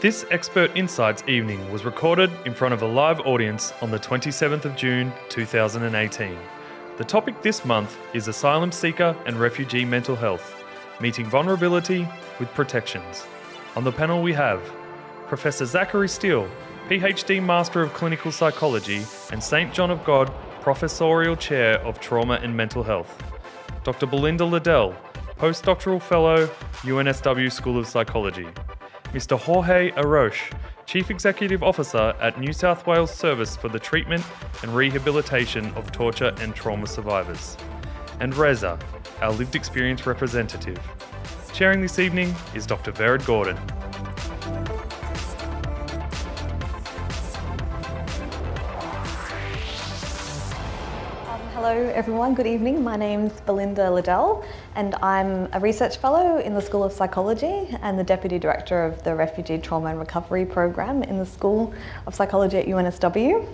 This Expert Insights evening was recorded in front of a live audience on the 27th of June 2018. The topic this month is Asylum Seeker and Refugee Mental Health Meeting Vulnerability with Protections. On the panel, we have Professor Zachary Steel, PhD Master of Clinical Psychology and St. John of God Professorial Chair of Trauma and Mental Health, Dr. Belinda Liddell, Postdoctoral Fellow, UNSW School of Psychology, Mr. Jorge Aroche, Chief Executive Officer at New South Wales Service for the Treatment and Rehabilitation of Torture and Trauma Survivors, and Reza, our lived experience representative. Chairing this evening is Dr. Vered Gordon. Hello, everyone. Good evening. My name's Belinda Liddell, and I'm a research fellow in the School of Psychology and the Deputy Director of the Refugee Trauma and Recovery Program in the School of Psychology at UNSW.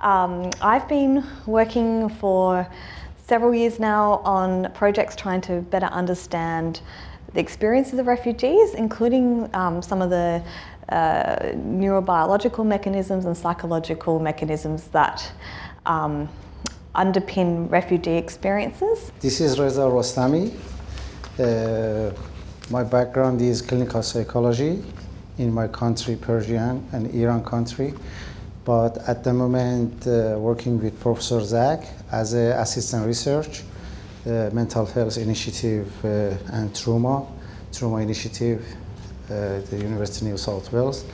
Um, I've been working for several years now on projects trying to better understand the experiences of refugees, including um, some of the uh, neurobiological mechanisms and psychological mechanisms that um, underpin refugee experiences. This is Reza Rostami. Uh, my background is clinical psychology in my country, Persian and Iran country. But at the moment, uh, working with Professor Zach as an assistant research, uh, mental health initiative uh, and trauma, trauma initiative, uh, the University of New South Wales.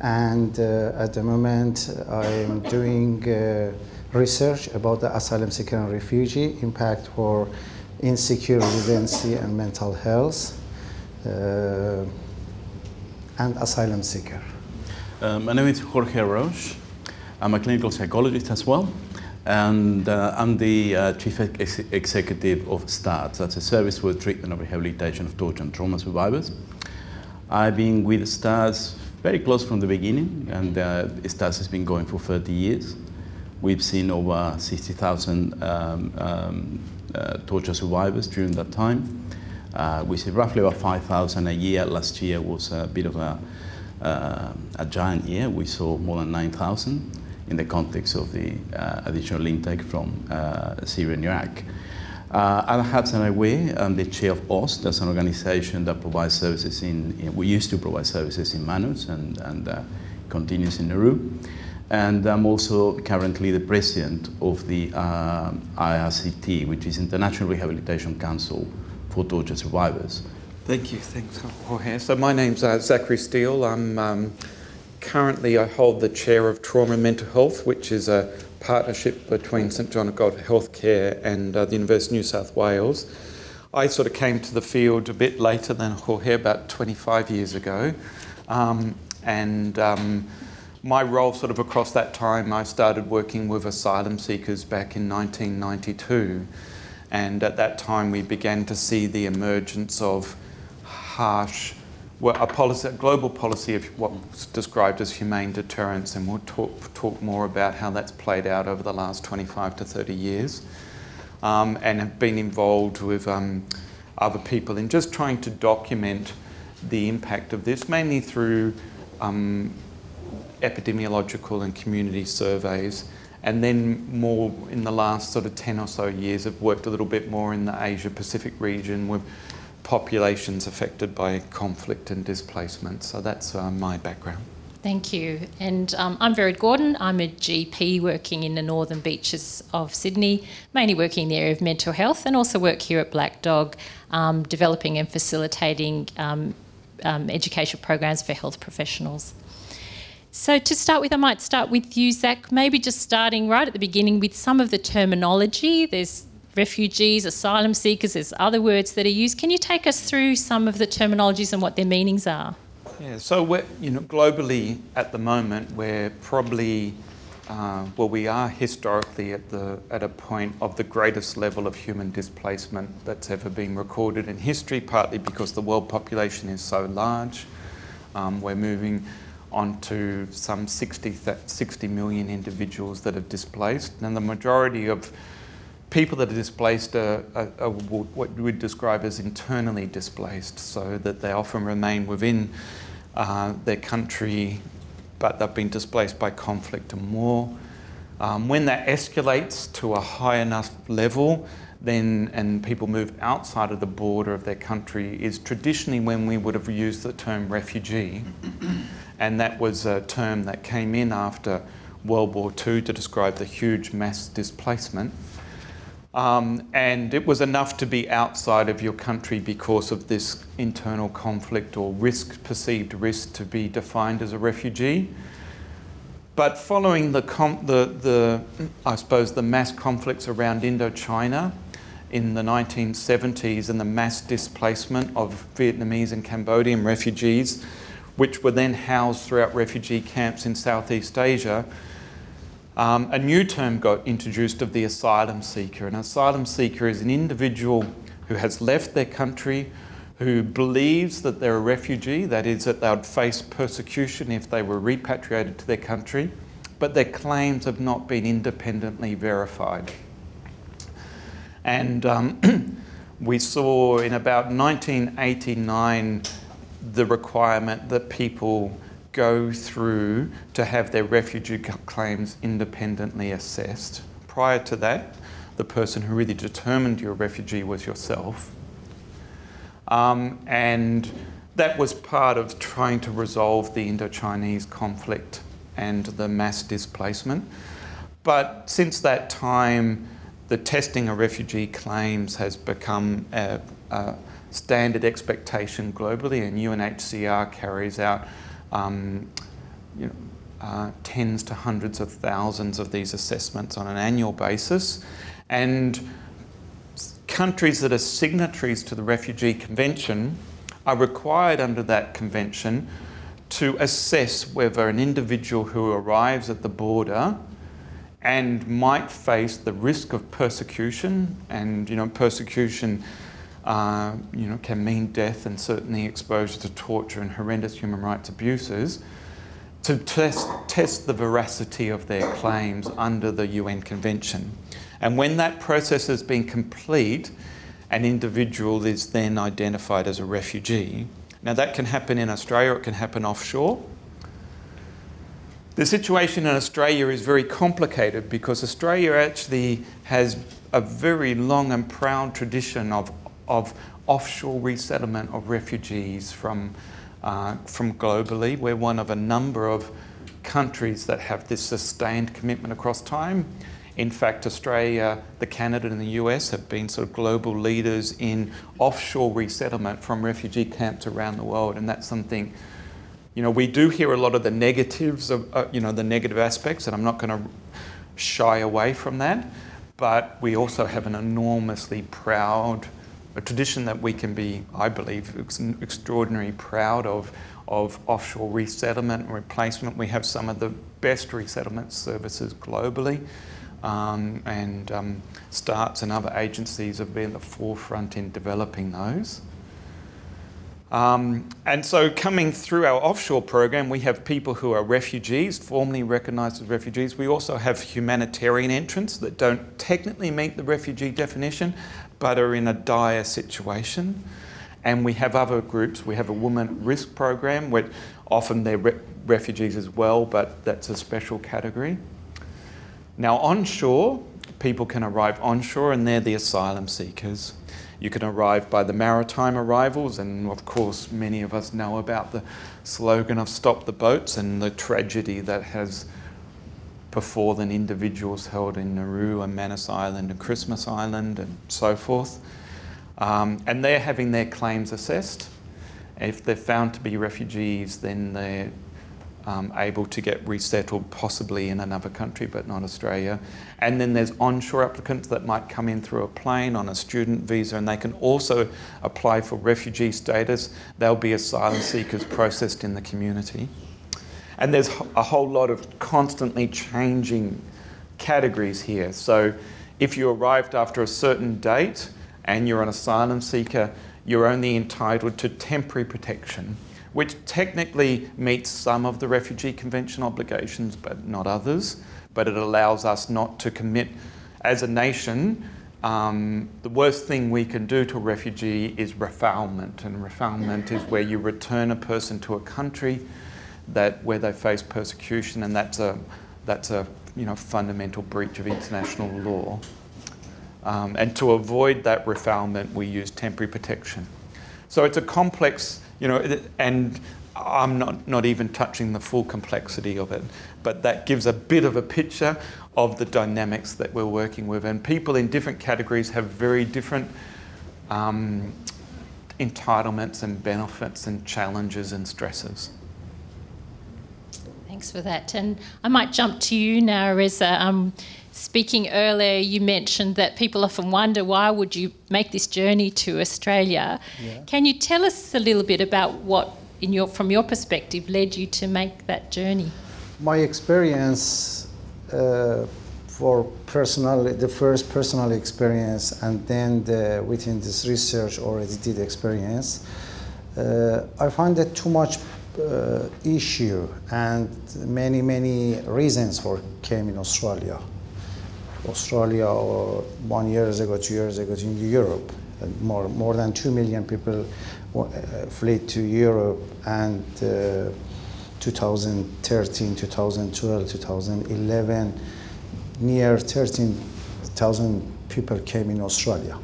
And uh, at the moment, I am doing research about the asylum seeker and refugee impact for insecure residency and mental health uh, and asylum seeker. Uh, my name is Jorge Aroche. I'm a clinical psychologist as well, and uh, I'm the uh, chief ex executive of STARTTS, that's a service for treatment and rehabilitation of torture and trauma survivors. I've been with STARTTS very close from the beginning, and uh, STARTTS has been going for 30 years. We've seen over 60,000 um, um, uh, torture survivors during that time. Uh, we see roughly about 5,000 a year. Last year was a bit of a, uh, a giant year. We saw more than 9,000 in the context of the uh, additional intake from uh, Syria and Iraq. Uh, Adam Hudson Away, I'm the chair of OST. That's an organization that provides services in, in we used to provide services in Manus and, and uh, continues in Nauru. And I'm also currently the president of the uh, IRCT, which is International Rehabilitation Council for Torture Survivors. Thank you. Thanks, Jorge. So my name's uh, Zachary Steel. I'm um, currently I hold the chair of Trauma and Mental Health, which is a partnership between St John of God Healthcare and uh, the University of New South Wales. I sort of came to the field a bit later than Jorge, about 25 years ago, um, and. Um, my role sort of across that time, I started working with asylum seekers back in 1992. And at that time, we began to see the emergence of harsh, well, a, policy, a global policy of what's described as humane deterrence. And we'll talk, talk more about how that's played out over the last 25 to 30 years. Um, and have been involved with um, other people in just trying to document the impact of this, mainly through um, epidemiological and community surveys. And then more in the last sort of 10 or so years, I've worked a little bit more in the Asia Pacific region with populations affected by conflict and displacement. So that's uh, my background. Thank you. And um, I'm Vered Gordon. I'm a GP working in the northern beaches of Sydney, mainly working in the area of mental health, and also work here at Black Dog, um, developing and facilitating um, um programs for health professionals. So, to start with, I might start with you, Zach, maybe just starting right at the beginning with some of the terminology. There's refugees, asylum seekers, there's other words that are used. Can you take us through some of the terminologies and what their meanings are? Yeah, so we're, you know, globally at the moment, we're probably, uh, well, we are historically at, the, at a point of the greatest level of human displacement that's ever been recorded in history, partly because the world population is so large. Um, we're moving onto some 60, 60 million individuals that are displaced. And the majority of people that are displaced are, are, are, what we'd describe as internally displaced, so that they often remain within uh, their country, but they've been displaced by conflict and war. Um, when that escalates to a high enough level, then and people move outside of the border of their country is traditionally when we would have used the term refugee, and that was a term that came in after World War II to describe the huge mass displacement. Um, and it was enough to be outside of your country because of this internal conflict or risk, perceived risk, to be defined as a refugee. But following the, com- the, the, I suppose, the mass conflicts around Indochina in the 1970s and the mass displacement of Vietnamese and Cambodian refugees, which were then housed throughout refugee camps in Southeast Asia, um, a new term got introduced of the asylum seeker. An asylum seeker is an individual who has left their country, who believes that they're a refugee, that is, that they would face persecution if they were repatriated to their country, but their claims have not been independently verified. And um, we saw in about 1989 the requirement that people go through to have their refugee claims independently assessed. Prior to that, the person who really determined you're a refugee was yourself. Um, and that was part of trying to resolve the Indochinese conflict and the mass displacement. But since that time, the testing of refugee claims has become a, a standard expectation globally, and UNHCR carries out um, you know, uh, tens to hundreds of thousands of these assessments on an annual basis. And countries that are signatories to the Refugee Convention are required under that convention to assess whether an individual who arrives at the border and might face the risk of persecution and you know persecution uh, you know, can mean death and certainly exposure to torture and horrendous human rights abuses, to test, test the veracity of their claims under the UN Convention. And when that process has been complete, an individual is then identified as a refugee. Now, that can happen in Australia, it can happen offshore. The situation in Australia is very complicated because Australia actually has a very long and proud tradition of of offshore resettlement of refugees from, uh, from globally. We're one of a number of countries that have this sustained commitment across time. In fact, Australia, the Canada, and the US have been sort of global leaders in offshore resettlement from refugee camps around the world, and that's something. You know, we do hear a lot of the negatives of, uh, you know, the negative aspects, and I'm not going to shy away from that. But we also have an enormously proud a tradition that we can be, I believe, ex- extraordinarily proud of, of offshore resettlement and replacement. We have some of the best resettlement services globally. Um, and um, STARTTS and other agencies have been at the forefront in developing those. Um, and so, coming through our offshore program, we have people who are refugees, formally recognised as refugees. We also have humanitarian entrants that don't technically meet the refugee definition, but are in a dire situation. And we have other groups. We have a women risk program where often they're re- refugees as well, but that's a special category. Now, onshore, people can arrive onshore and they're the asylum seekers. You can arrive by the maritime arrivals, and of course, many of us know about the slogan of Stop the Boats and the tragedy that has befallen individuals held in Nauru and Manus Island and Christmas Island and so forth. Um, and they're having their claims assessed. If they're found to be refugees, then they're um, able to get resettled possibly in another country but not Australia. And then there's onshore applicants that might come in through a plane on a student visa and they can also apply for refugee status. They'll be asylum seekers processed in the community. And there's a whole lot of constantly changing categories here. So if you arrived after a certain date and you're an asylum seeker, you're only entitled to temporary protection which technically meets some of the Refugee Convention obligations but not others. But it allows us not to commit, as a nation, um, the worst thing we can do to a refugee is refoulement, and refoulement is where you return a person to a country that where they face persecution, and that's a that's a you know fundamental breach of international law. Um, and to avoid that refoulement, we use temporary protection. So it's a complex, you know, and I'm not, not even touching the full complexity of it, but that gives a bit of a picture of the dynamics that we're working with. And people in different categories have very different um, entitlements and benefits and challenges and stresses. Thanks for that. And I might jump to you now, Reza. Um, speaking earlier, you mentioned that people often wonder why would you make this journey to Australia. Yeah. Can you tell us a little bit about what, in your, from your perspective, led you to make that journey? My experience uh, for personal, the first personal experience, and then the, within this research already did experience, uh, I find that too much uh, issue and many many reasons for came in Australia. Australia or one years ago, two years ago in Europe. More, more than two million people uh, fled to Europe and uh, 2013, 2012, 2011, near 13,000 people came in Australia.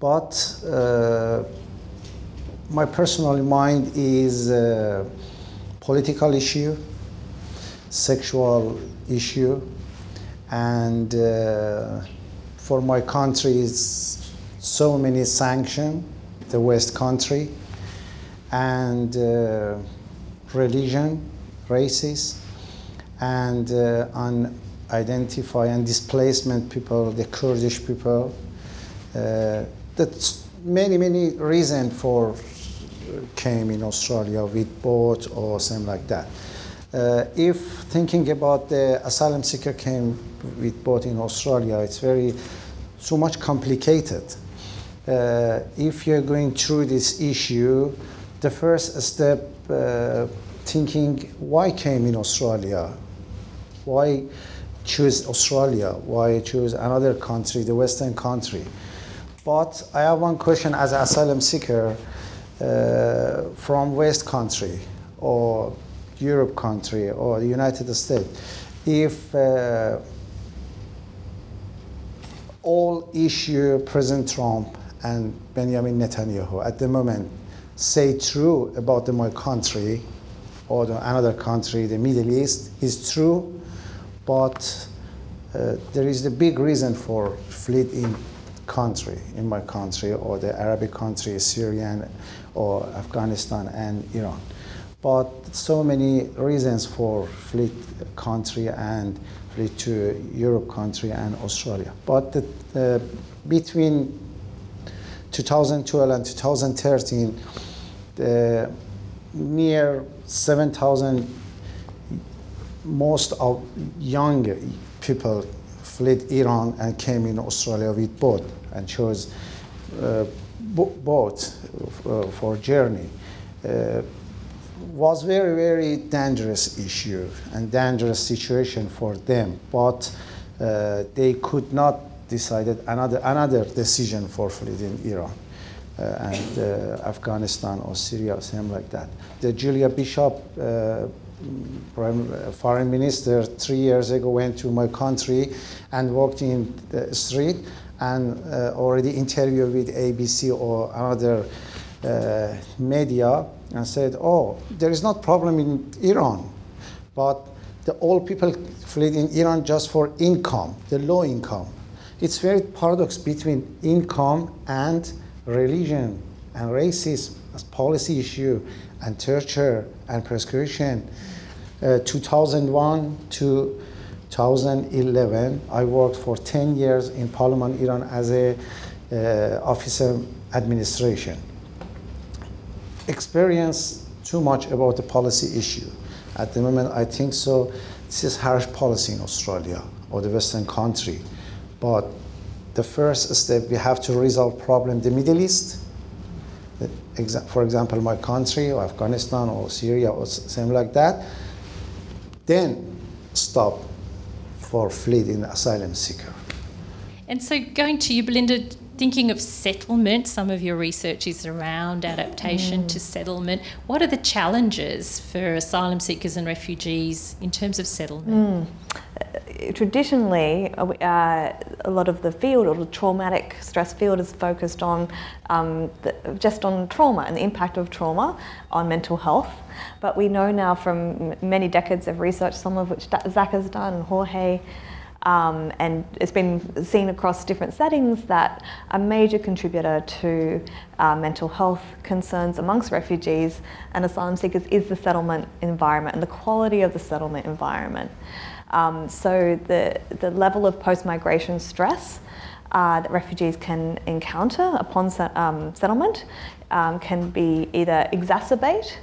But uh, my personal mind is a political issue, sexual issue, and uh, for my country it's so many sanctions the west country and uh, religion races and uh, unidentified and displacement people the kurdish people. Uh, that's many many reasons for came in australia with boat or something like that uh, if thinking about the asylum seeker came with boat in Australia, it's very so much complicated. Uh, if you're going through this issue, the first step uh, thinking why came in Australia, why choose Australia, why choose another country, the Western country. But I have one question as an asylum seeker from West country or Europe country or the United States. If uh, all issue President Trump and Benjamin Netanyahu at the moment say true about the, my country or the, another country, the Middle East, is true, but uh, there is a big reason for fleet in country, in my country, or the Arabic country, Syrian, or Afghanistan and Iran. But so many reasons for fleet country and fleet to Europe country and Australia. But the, uh, between 2012 and 2013, the near 7,000 most of young people fled Iran and came in Australia with boat and chose uh, boat uh, for journey. Uh, was very, very dangerous issue and dangerous situation for them. But uh, they could not decided another, another decision for fleeing Iran. Uh, and uh, Afghanistan or Syria something like that. The Julie Bishop, uh, Prime, uh, foreign minister, three years ago went to my country and walked in the street and uh, already interviewed with ABC or another media and said, oh, there is not problem in Iran, but the old people fled in Iran just for income, the low income. It's very paradox between income and religion and racism as policy issue and torture and persecution. Uh, 2001 to 2011, I worked for 10 years in Parliament Iran as a uh, officer administration experience too much about the policy issue. At the moment, I think so. This is harsh policy in Australia or the Western country. But the first step, we have to resolve problem in the Middle East. For example, my country or Afghanistan or Syria or something like that. Then stop for fleeing asylum seeker. And so, going to you, Belinda, thinking of settlement, some of your research is around adaptation mm. to settlement. What are the challenges for asylum seekers and refugees in terms of settlement? Mm. traditionally, uh, uh, a lot of the field or the traumatic stress field is focused on um, the, just on trauma and the impact of trauma on mental health. But we know now from many decades of research, some of which Zach has done and Jorge, um, and it's been seen across different settings that a major contributor to uh, mental health concerns amongst refugees and asylum seekers is the settlement environment and the quality of the settlement environment. Um, so the, the level of post-migration stress uh, that refugees can encounter upon um, settlement um, can be either exacerbate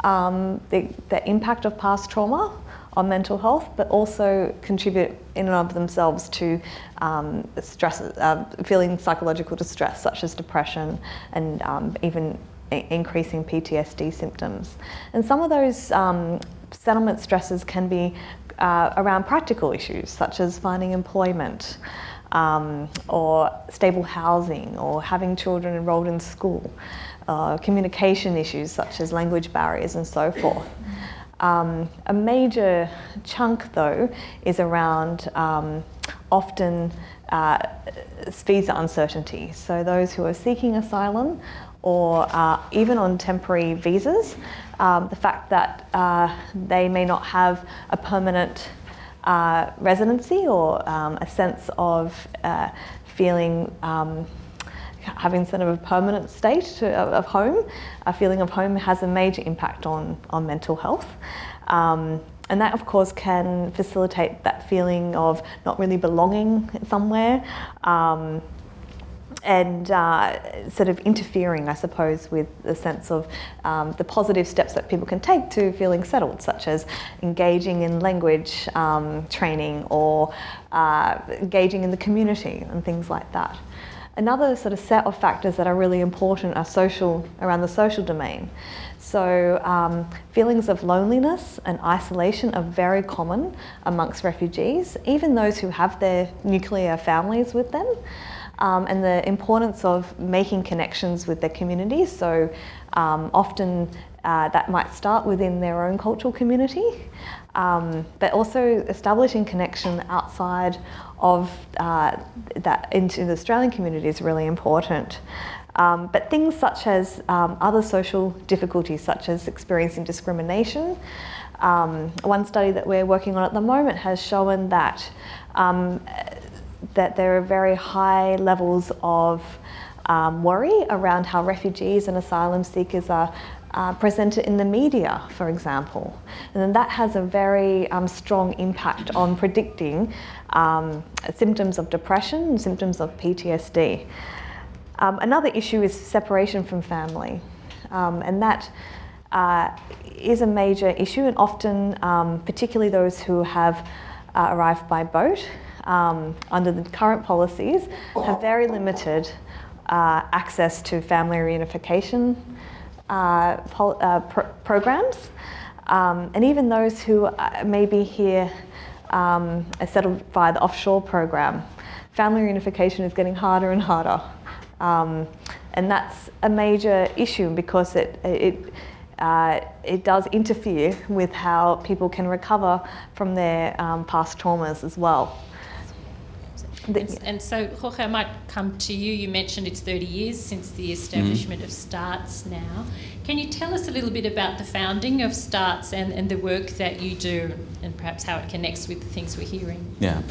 um, the, the impact of past trauma on mental health, but also contribute in and of themselves to um, stress, uh, feeling psychological distress, such as depression and um, even increasing PTSD symptoms. And some of those um, settlement stresses can be uh, around practical issues, such as finding employment. Um, or stable housing, or having children enrolled in school, uh, communication issues such as language barriers and so forth. Um, a major chunk, though, is around um, often uh, visa uncertainty. So, those who are seeking asylum or uh, even on temporary visas, um, the fact that uh, they may not have a permanent uh, residency or um, a sense of uh, feeling um, having sort of a permanent state to, of home, a feeling of home has a major impact on, on mental health. Um, and that, of course, can facilitate that feeling of not really belonging somewhere. Um, and uh, sort of interfering, I suppose, with the sense of um, the positive steps that people can take to feeling settled, such as engaging in language um, training or uh, engaging in the community and things like that. Another sort of set of factors that are really important are social, around the social domain. So, um, feelings of loneliness and isolation are very common amongst refugees, even those who have their nuclear families with them. Um, and the importance of making connections with their communities. So, um, often uh, that might start within their own cultural community, um, but also establishing connection outside of uh, that into the Australian community is really important. Um, but things such as um, other social difficulties, such as experiencing discrimination, um, one study that we're working on at the moment has shown that um, that there are very high levels of um, worry around how refugees and asylum seekers are uh, presented in the media, for example. And then that has a very um, strong impact on predicting um, symptoms of depression, symptoms of PTSD. Um, another issue is separation from family, um, and that uh, is a major issue, and often, um, particularly those who have uh, arrived by boat um, under the current policies, have very limited uh, access to family reunification uh, uh, programs. Um, and even those who uh, may be here um, are settled via the offshore program. Family reunification is getting harder and harder. Um, and that's a major issue because it, it, uh, it does interfere with how people can recover from their um, past traumas as well. And, and, so, Jorge, I might come to you. You mentioned it's 30 years since the establishment mm-hmm. of STARTTS now. Can you tell us a little bit about the founding of STARTTS and, and the work that you do and perhaps how it connects with the things we're hearing? Yeah.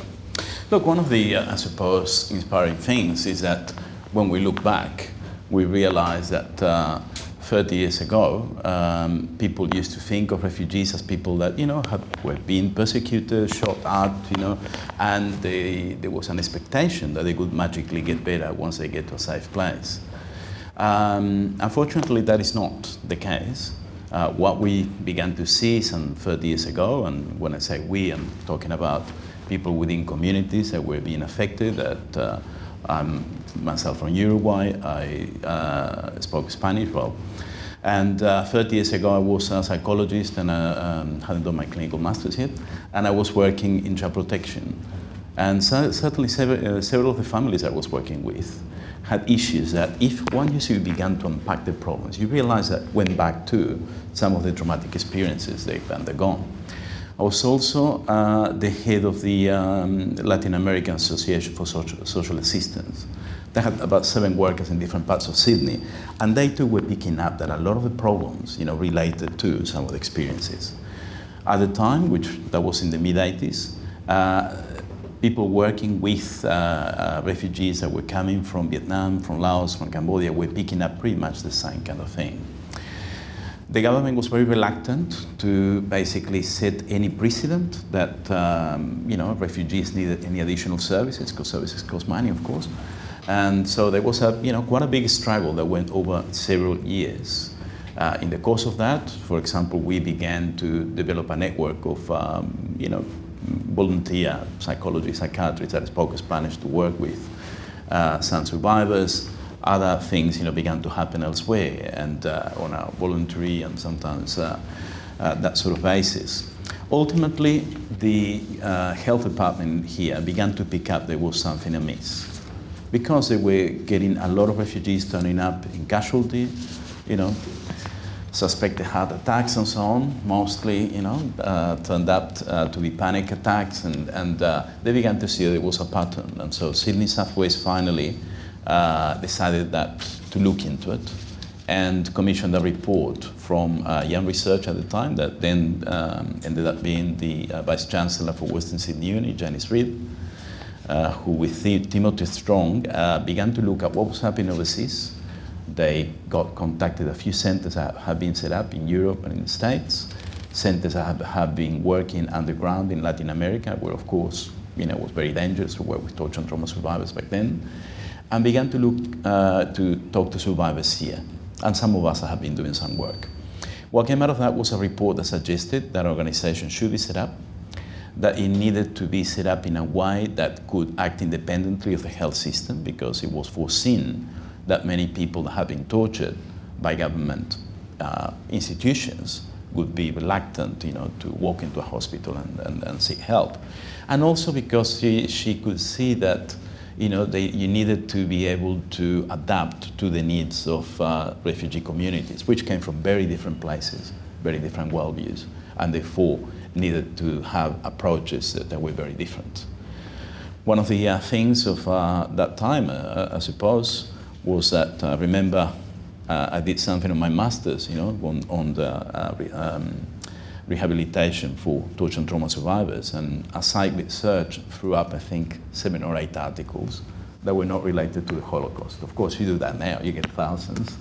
Look, one of the, uh, I suppose, inspiring things is that when we look back, we realize that uh, 30 years ago, um, people used to think of refugees as people that, you know, had, were being persecuted, shot at, you know, and they, there was an expectation that they would magically get better once they get to a safe place. Um, unfortunately, that is not the case. Uh, what we began to see some 30 years ago, and when I say we, I'm talking about people within communities that were being affected, that uh, I'm myself from Uruguay, I uh, spoke Spanish well. And uh, 30 years ago, I was a psychologist and uh, um, hadn't done my clinical master's yet, and I was working in child protection. And so, certainly several, uh, several of the families I was working with had issues that if once you began to unpack the problems, you realize that went back to some of the traumatic experiences they've undergone. I was also uh, the head of the um, Latin American Association for Social, Social Assistance. They had about seven workers in different parts of Sydney, and they too were picking up that a lot of the problems, you know, related to some of the experiences. At the time, which that was in the mid 80s, uh, people working with uh, uh, refugees that were coming from Vietnam, from Laos, from Cambodia were picking up pretty much the same kind of thing. The government was very reluctant to basically set any precedent that um, you know refugees needed any additional services because services cost money, of course. And so there was a you know quite a big struggle that went over several years. Uh, in the course of that, for example, we began to develop a network of um, you know volunteer psychologists, psychiatrists that spoke Spanish to work with uh, some survivors. Other things, you know, began to happen elsewhere and uh, on a voluntary and sometimes uh, uh that sort of basis. Ultimately, the uh, health department here began to pick up there was something amiss because they were getting a lot of refugees turning up in casualty, you know, suspected heart attacks and so on, mostly, you know, uh, turned up uh, to be panic attacks, and, and uh, they began to see there was a pattern. And so Sydney Southwest finally uh, decided that to look into it and commissioned a report from uh, Young Research at the time that then um, ended up being the uh, Vice Chancellor for Western Sydney Uni, Janice Reid, who with Timothy Strong began to look at what was happening overseas they got contacted a few centers have been set up in Europe and in the States, centers have, have been working underground in Latin America, where of course, you know, was very dangerous work with torture and trauma survivors back then, and began to look, uh, to talk to survivors here. And some of us have been doing some work. What came out of that was a report that suggested that organization should be set up, that it needed to be set up in a way that could act independently of the health system because it was foreseen that many people that have been tortured by government uh, institutions would be reluctant, you know, to walk into a hospital and, and, and seek help. And also because she, she could see that, you know, they, you needed to be able to adapt to the needs of uh, refugee communities, which came from very different places, very different worldviews, and therefore needed to have approaches that, that were very different. One of the uh, things of uh, that time, uh, I suppose, was that I uh, remember uh, I did something on my master's, you know, on, on the uh, um, rehabilitation for torture and trauma survivors. And a site search threw up, I think, seven or eight articles that were not related to the Holocaust. Of course, you do that now, you get thousands.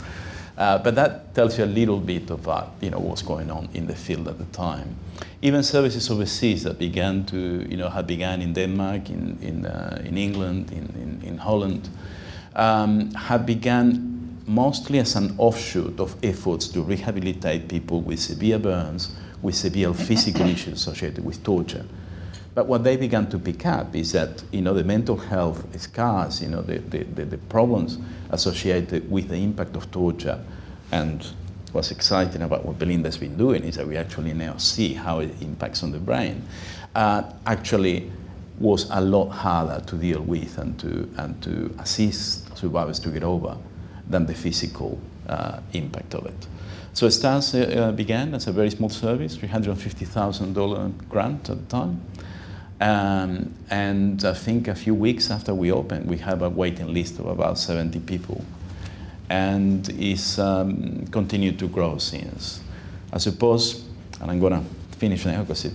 Uh, but that tells you a little bit about you know, what's going on in the field at the time. Even services overseas that began to, you know, had begun in Denmark, in, in, uh, in England, in, in, in Holland, um, have begun mostly as an offshoot of efforts to rehabilitate people with severe burns, with severe physical issues associated with torture. But what they began to pick up is that you know the mental health scars, you know the, the, the, the problems associated with the impact of torture, and what's exciting about what Belinda's been doing is that we actually now see how it impacts on the brain. Uh, actually, was a lot harder to deal with and to, and to assist survivors to get over than the physical uh, impact of it. So STARTTS uh, began as a very small service, $350,000 grant at the time. Um, and I think a few weeks after we opened, we have a waiting list of about 70 people. And it's um, continued to grow since. I suppose, and I'm going to finish now because it,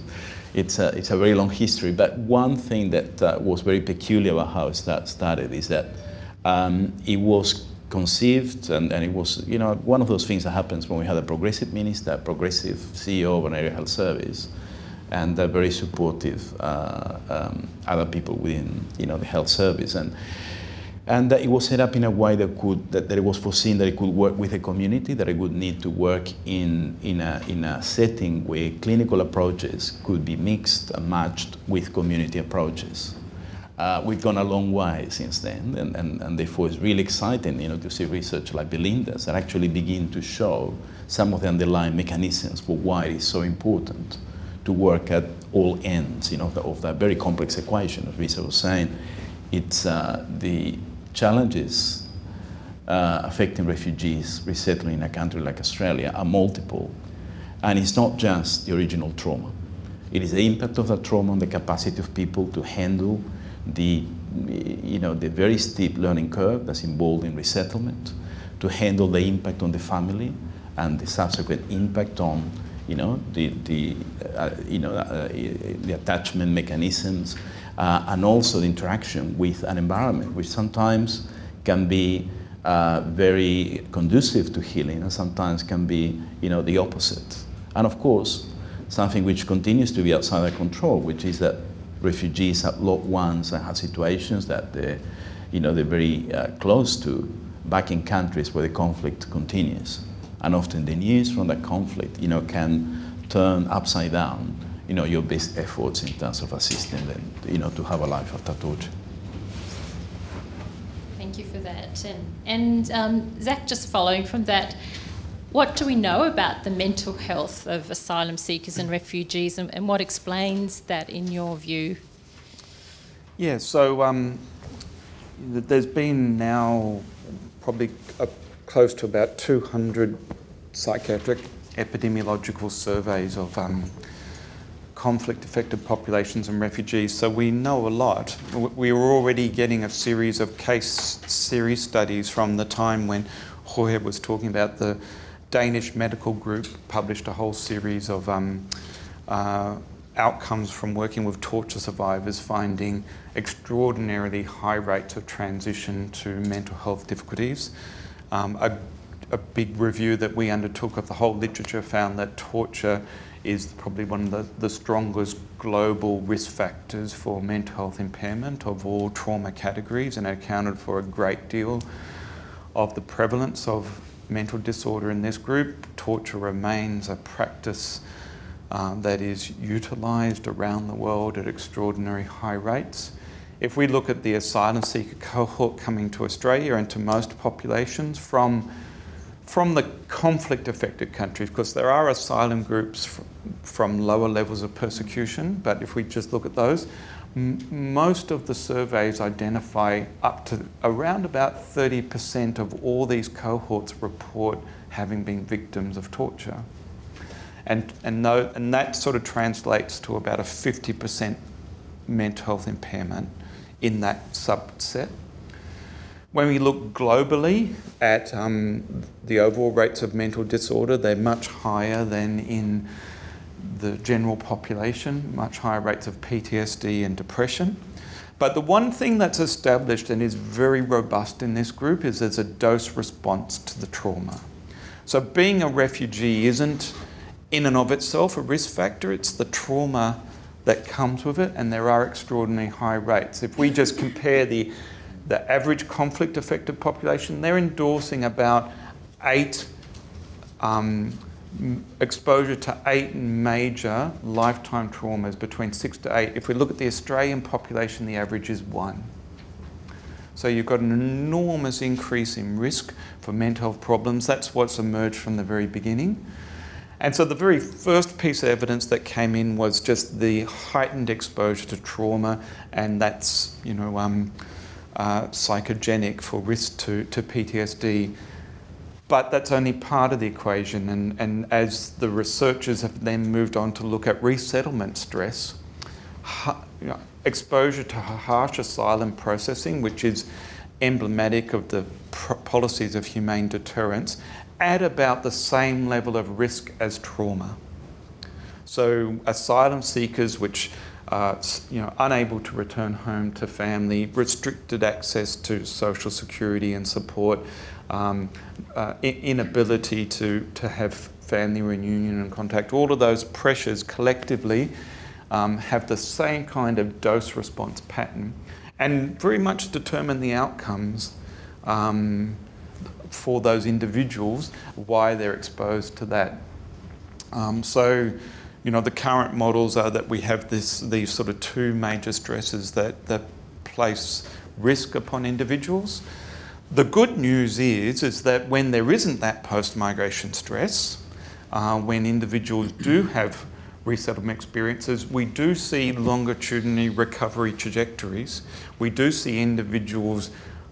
it's a, it's a very long history. But one thing that uh, was very peculiar about how it start, started is that um, it was conceived, and, and, it was, you know, one of those things that happens when we had a progressive minister, a progressive CEO of an area health service, and very supportive uh, um, other people within, you know, the health service. And and it was set up in a way that could that, that, it was foreseen that it could work with a community that it would need to work in in a in a setting where clinical approaches could be mixed and matched with community approaches. Uh, we've gone a long way since then, and, and, and therefore it's really exciting, you know, to see research like Belinda's that actually begin to show some of the underlying mechanisms for why it is so important to work at all ends, you know, of, the, of that very complex equation, as Lisa was saying. It's uh, the challenges uh, affecting refugees resettling in a country like Australia are multiple. And it's not just the original trauma. It is the impact of that trauma on the capacity of people to handle the, you know, the very steep learning curve that's involved in resettlement, to handle the impact on the family and the subsequent impact on, you know, the, the, uh, you know, uh, the attachment mechanisms, uh, and also the interaction with an environment, which sometimes can be uh, very conducive to healing and sometimes can be, you know, the opposite. And of course, something which continues to be outside our control, which is that refugees have loved ones and have situations that they're, you know, they're very uh, close to back in countries where the conflict continues. And often the news from that conflict, you know, can turn upside down, you know, your best efforts in terms of assisting them, you know, to have a life after torture. Thank you for that. And, and um, Zach, just following from that, what do we know about the mental health of asylum seekers and refugees, and, and what explains that in your view? Yeah, so um, there's been now probably close to about 200 psychiatric epidemiological surveys of um, conflict affected populations and refugees, so we know a lot. We were already getting a series of case series studies from the time when Jorge was talking about the Danish medical group published a whole series of um, uh, outcomes from working with torture survivors, finding extraordinarily high rates of transition to mental health difficulties. Um, a, a, big review that we undertook of the whole literature found that torture is probably one of the, the strongest global risk factors for mental health impairment of all trauma categories and accounted for a great deal of the prevalence of mental disorder in this group. Torture remains a practice um, that is utilised around the world at extraordinary high rates. If we look at the asylum seeker cohort coming to Australia and to most populations from, from the conflict affected countries, because there are asylum groups from, from lower levels of persecution, but if we just look at those, most of the surveys identify up to around about 30% of all these cohorts report having been victims of torture. And, and, no, and that sort of translates to about a 50% mental health impairment in that subset. When we look globally at um, the overall rates of mental disorder, they're much higher than in the general population, much higher rates of PTSD and depression. But the one thing that's established and is very robust in this group is there's a dose response to the trauma. So being a refugee isn't in and of itself a risk factor, it's the trauma that comes with it, and there are extraordinarily high rates. If we just compare the, the average conflict affected population, they're endorsing about eight um, exposure to eight major lifetime traumas between six to eight. If we look at the Australian population, the average is one. So you've got an enormous increase in risk for mental health problems. That's what's emerged from the very beginning. And so the very first piece of evidence that came in was just the heightened exposure to trauma, and that's you know um, uh, psychogenic for risk to, to PTSD but that's only part of the equation. And, and as the researchers have then moved on to look at resettlement stress, you know, exposure to harsh asylum processing, which is emblematic of the policies of humane deterrence, at about the same level of risk as trauma. So, asylum seekers, which are you know, unable to return home to family, restricted access to social security and support, um, uh, inability to, to have family reunion and contact, all of those pressures collectively um, have the same kind of dose response pattern and very much determine the outcomes um, for those individuals, why they're exposed to that. Um, so, you know, the current models are that we have this, these sort of two major stresses that, that place risk upon individuals. The good news is, is that when there isn't that post migration stress, uh, when individuals do have resettlement experiences, we do see longitudinal recovery trajectories. We do see individuals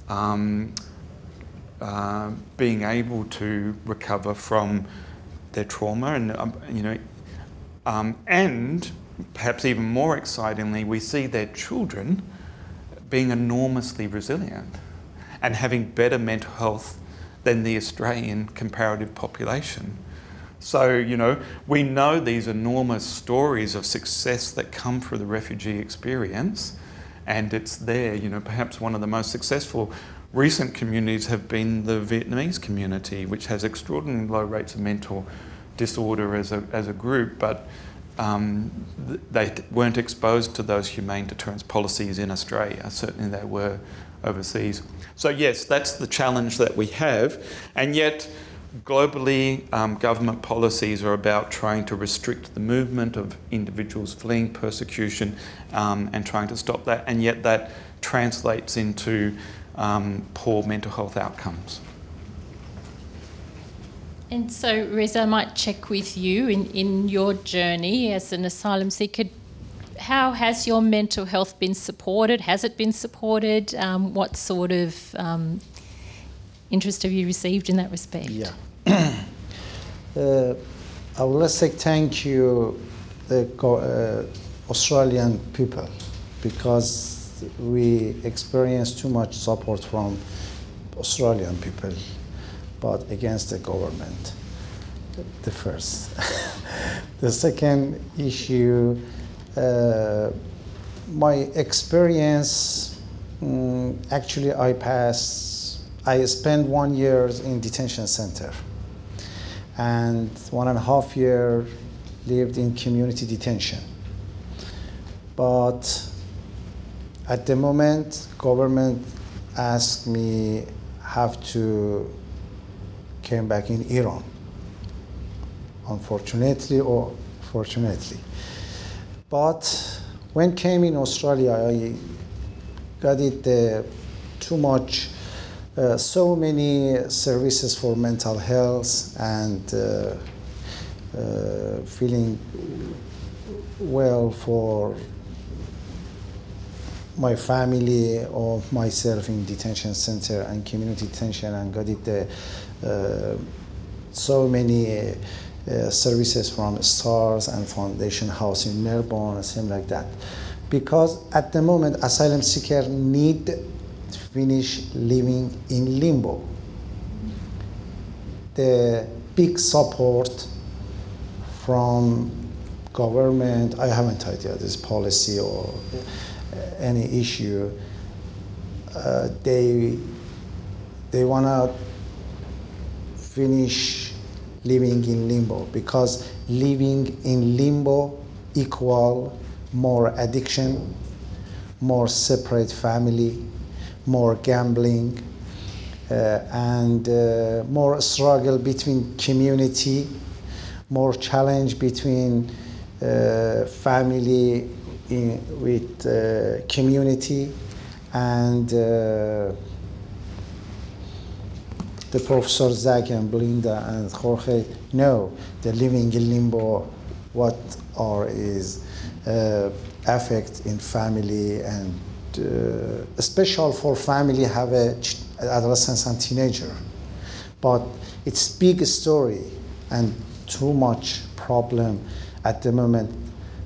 um, uh, being able to recover from their trauma, and um, you know, um, and perhaps even more excitingly, we see their children being enormously resilient and having better mental health than the Australian comparative population. So, you know, we know these enormous stories of success that come through the refugee experience, and it's there, you know, perhaps one of the most successful recent communities have been the Vietnamese community, which has extraordinarily low rates of mental disorder as a, as a group, but um, they weren't exposed to those humane deterrence policies in Australia. Certainly they were overseas. So, yes, that's the challenge that we have, and yet globally, um, government policies are about trying to restrict the movement of individuals fleeing persecution um, and trying to stop that, and yet that translates into um, poor mental health outcomes. And so, Reza, I might check with you in, in your journey as an asylum seeker. How has your mental health been supported? Has it been supported? Um, what sort of um, interest have you received in that respect? Yeah. uh, I would like to say thank you, the uh, Australian people, because we experience too much support from Australian people, but against the government. The first. the second issue, uh, my experience, um, actually, I passed, I spent one year in detention center and one and a half year lived in community detention. But at the moment, government asked me have to came back in Iran. Unfortunately or fortunately. But when came in Australia, I got it uh, too much uh, so many services for mental health and uh, uh, feeling well for my family or myself in detention center and community detention and got it uh, so many uh, services from STARTTS and foundation house in melbourne and things like that because at the moment asylum seeker need to finish living in limbo. The big support from government, I haven't idea this policy or any issue. Uh, they they want to finish living in limbo because living in limbo equal more addiction, more separate family, more gambling, uh, and uh, more struggle between community, more challenge between uh, family in, with uh, community, and uh, the Professor Zach and Belinda and Jorge know the living in limbo, what are is uh, affect in family and uh, special for family have a adolescent and teenager. But it's big story and too much problem at the moment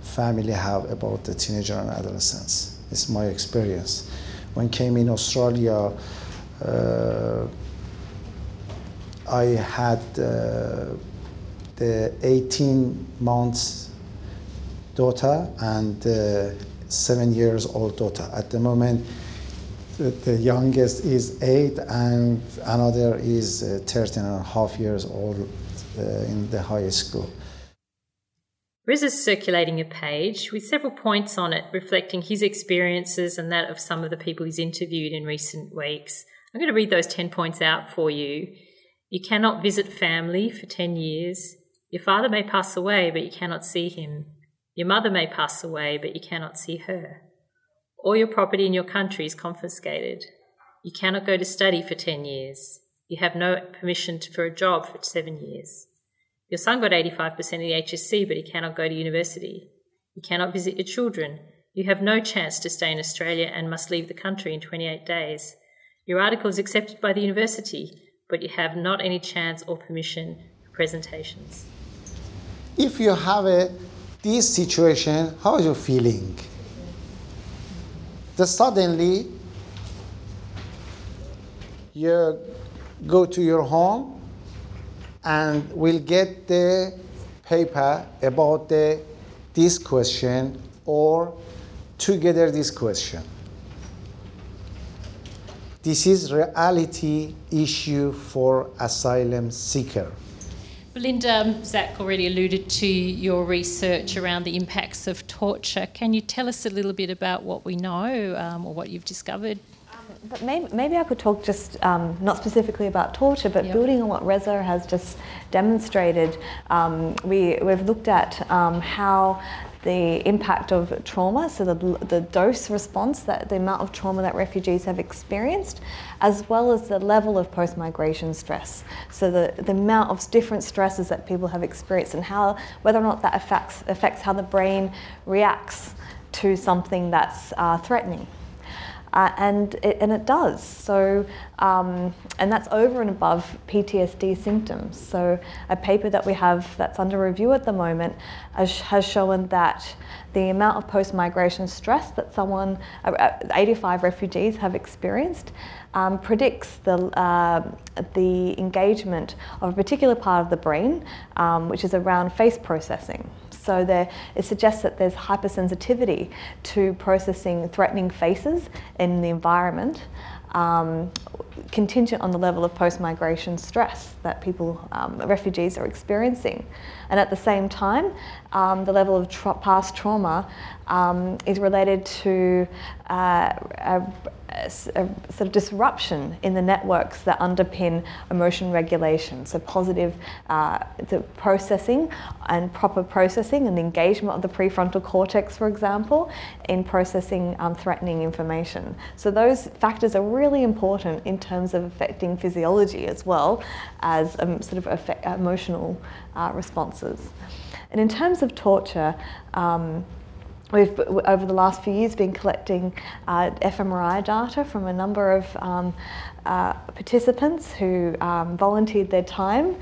family have about the teenager and adolescents it's my experience. When came in australia uh, i had uh, the 18 months daughter and uh, seven years old daughter. At the moment, the, the youngest is eight, and another is uh, 13 and a half years old uh, in the high school. Riz is circulating a page with several points on it reflecting his experiences and that of some of the people he's interviewed in recent weeks. I'm going to read those 10 points out for you. You cannot visit family for 10 years. Your father may pass away, but you cannot see him. Your mother may pass away, but you cannot see her. All your property in your country is confiscated. You cannot go to study for 10 years. You have no permission for a job for seven years. Your son got 85% in the HSC, but he cannot go to university. You cannot visit your children. You have no chance to stay in Australia and must leave the country in 28 days. Your article is accepted by the university, but you have not any chance or permission for presentations. If you have a, this situation, how are you feeling? Then suddenly you go to your home and will get the paper about the, this question or together this question. This is reality issue for asylum seeker. Belinda, um, Zach already alluded to your research around the impacts of torture. Can you tell us a little bit about what we know um, or what you've discovered? But maybe, maybe I could talk just um, not specifically about torture, but Yep. building on what Reza has just demonstrated. Um, we, we've looked at um, how the impact of trauma, so the, the dose response, that the amount of trauma that refugees have experienced, as well as the level of post migration stress. So the, the amount of different stresses that people have experienced and how whether or not that affects, affects how the brain reacts to something that's uh, threatening. Uh, and it, and it does. So, um, and that's over and above PTSD symptoms. So, a paper that we have that's under review at the moment has, has shown that the amount of post-migration stress that someone, uh, uh, 85 refugees have experienced, um, predicts the uh, the engagement of a particular part of the brain, um, which is around face processing. So there, it suggests that there's hypersensitivity to processing threatening faces in the environment, um, contingent on the level of post-migration stress that people, um, refugees, are experiencing. And at the same time, um, the level of tra- past trauma um, is related to uh, a, a sort of disruption in the networks that underpin emotion regulation. So positive uh, the processing and proper processing and engagement of the prefrontal cortex, for example, in processing um, threatening information. So those factors are really important in terms of affecting physiology as well as um, sort of emotional uh, responses. And in terms of torture, um, We've, over the last few years, been collecting uh, fMRI data from a number of um, uh, participants who um, volunteered their time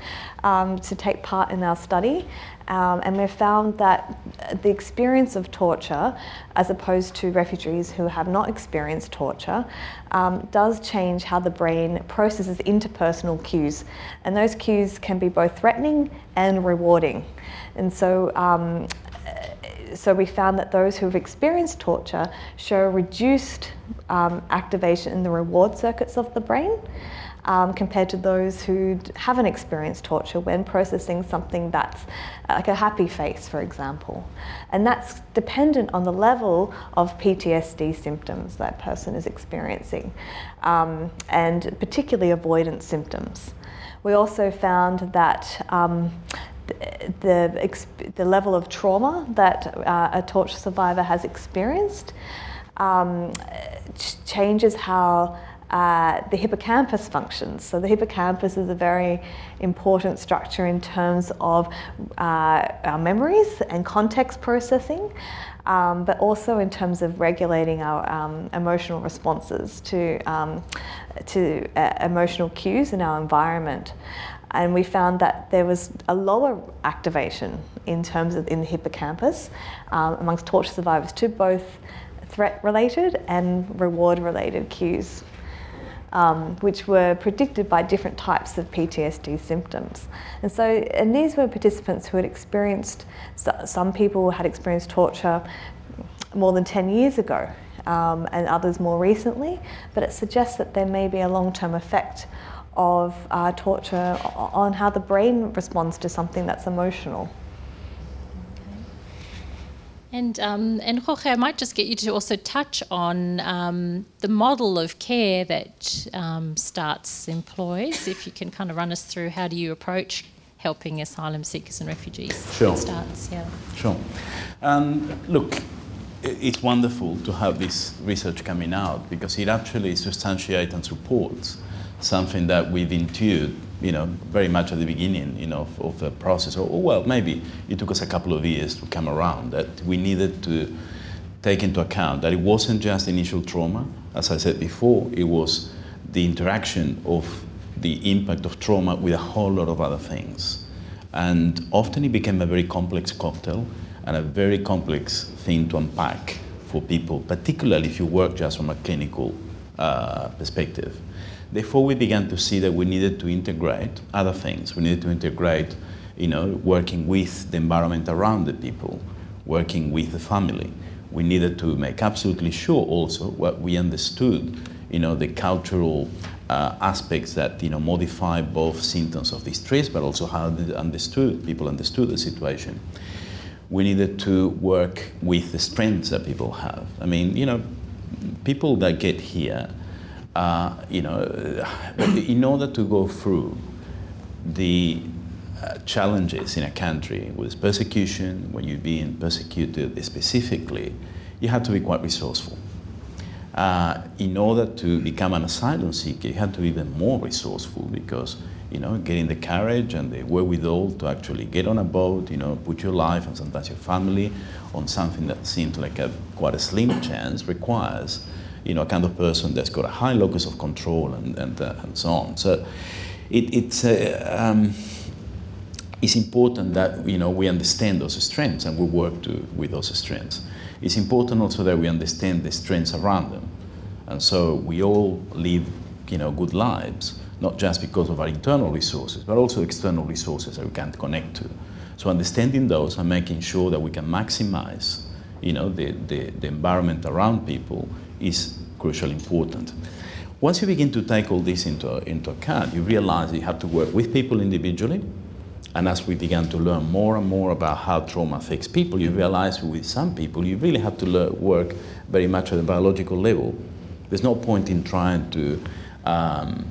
um, to take part in our study. Um, and we've found that the experience of torture, as opposed to refugees who have not experienced torture, um, does change how the brain processes interpersonal cues. And those cues can be both threatening and rewarding. And so um, so we found that those who have experienced torture show reduced um, activation in the reward circuits of the brain um, compared to those who haven't experienced torture when processing something that's uh, like a happy face, for example. And that's dependent on the level of PTSD symptoms that person is experiencing, um, and particularly avoidance symptoms. We also found that um, the, the level of trauma that uh, a torture survivor has experienced um, ch- changes how uh, the hippocampus functions. So the hippocampus is a very important structure in terms of uh, our memories and context processing, um, but also in terms of regulating our um, emotional responses to, um, to uh, emotional cues in our environment. And we found that there was a lower activation in terms of in the hippocampus um, amongst torture survivors to both threat related and reward related cues um, which were predicted by different types of PTSD symptoms. And so, and these were participants who had experienced, some people had experienced torture more than 10 years ago. Um, and others more recently, but it suggests that there may be a long term effect of uh, torture on how the brain responds to something that's emotional. And um, and Jorge, I might just get you to also touch on um, the model of care that um, STARTTS employs. If you can kind of run us through how do you approach helping asylum seekers and refugees? Sure. STARTTS, yeah. Sure. And look, it's wonderful to have this research coming out because it actually substantiates and supports something that we've intuited you know, very much at the beginning, you know, of, of the process. Or, or, well, maybe it took us a couple of years to come around that we needed to take into account that it wasn't just initial trauma. As I said before, it was the interaction of the impact of trauma with a whole lot of other things. And often it became a very complex cocktail and a very complex thing to unpack for people, particularly if you work just from a clinical uh, perspective. Therefore, we began to see that we needed to integrate other things. We needed to integrate, you know, working with the environment around the people, working with the family. We needed to make absolutely sure also what we understood, you know, the cultural uh, aspects that you know modify both symptoms of distress, but also how they understood people understood the situation. We needed to work with the strengths that people have. I mean, you know, people that get here, uh, you know, in order to go through the uh, challenges in a country with persecution, when you're being persecuted specifically, you have to be quite resourceful. Uh, in order to become an asylum seeker, you have to be even more resourceful because, you know, getting the courage and the wherewithal to actually get on a boat, you know, put your life and sometimes your family on something that seems like a quite a slim chance requires, you know, a kind of person that's got a high locus of control and, and, uh, and so on. So it, it's, uh, um, it's important that, you know, we understand those strengths and we work to, with those strengths it's important also that we understand the strengths around them. And so we all live, you know, good lives, not just because of our internal resources, but also external resources that we can connect to. So understanding those and making sure that we can maximize, you know, the, the, the environment around people is crucially important. Once you begin to take all this into, into account, you realize you have to work with people individually, and as we began to learn more and more about how trauma affects people, you realize with some people you really have to learn, work very much at the biological level. There's no point in trying to um,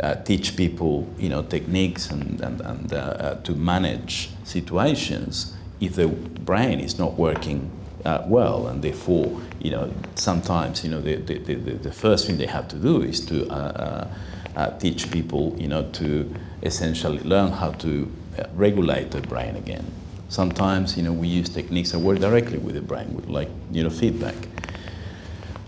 uh, teach people, you know, techniques and, and, and uh, uh, to manage situations if the brain is not working uh, well, and therefore, you know, sometimes, you know, the, the, the, the first thing they have to do is to uh, uh, teach people, you know, to essentially learn how to regulate the brain again. Sometimes, you know, we use techniques that work directly with the brain, with like, you know, feedback.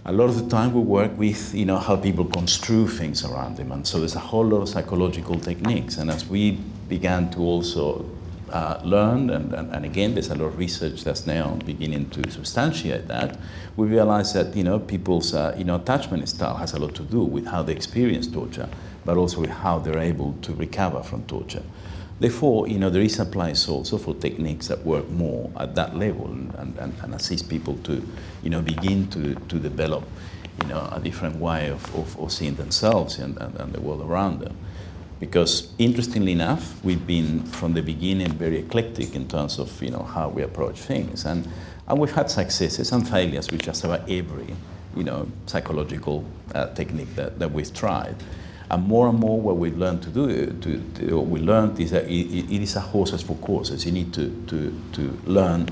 A lot of the time we work with, you know, how people construe things around them. And so there's a whole lot of psychological techniques. And as we began to also uh, learn, and, and, and, again, there's a lot of research that's now beginning to substantiate that, we realize that, you know, people's, uh, you know, attachment style has a lot to do with how they experience torture, but also with how they're able to recover from torture. Therefore, you know, there is a place also for techniques that work more at that level and, and, and assist people to, you know, begin to, to develop, you know, a different way of, of, of seeing themselves and, and, and the world around them. Because interestingly enough, we've been from the beginning very eclectic in terms of, you know, how we approach things. And, and we've had successes and failures with just about every, you know, psychological uh, technique that, that we've tried. And more and more, what we've learned to do, to, to, what we learned is that it, it is a horses for courses. You need to, to, to learn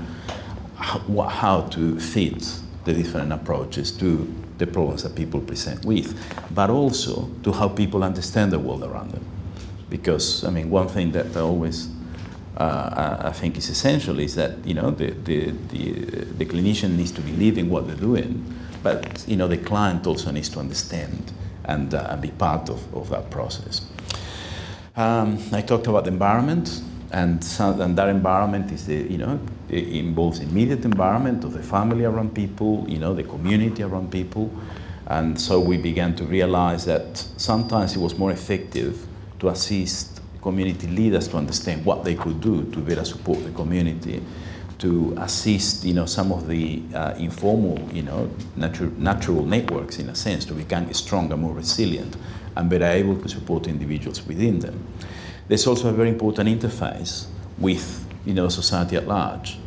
how, how to fit the different approaches to the problems that people present with, but also to how people understand the world around them. Because, I mean, one thing that I always uh, I think is essential is that, you know, the, the, the, the clinician needs to believe in what they're doing, but, you know, the client also needs to understand and, uh, be part of, of that process. Um, I talked about the environment, and, so, and that environment is the, you know, it involves immediate environment of the family around people, you know, the community around people. And so we began to realize that sometimes it was more effective to assist community leaders to understand what they could do to better support the community to assist, you know, some of the uh, informal, you know, natural, natural networks in a sense to become stronger, more resilient, and better able to support individuals within them. There's also a very important interface with, you know, society at large.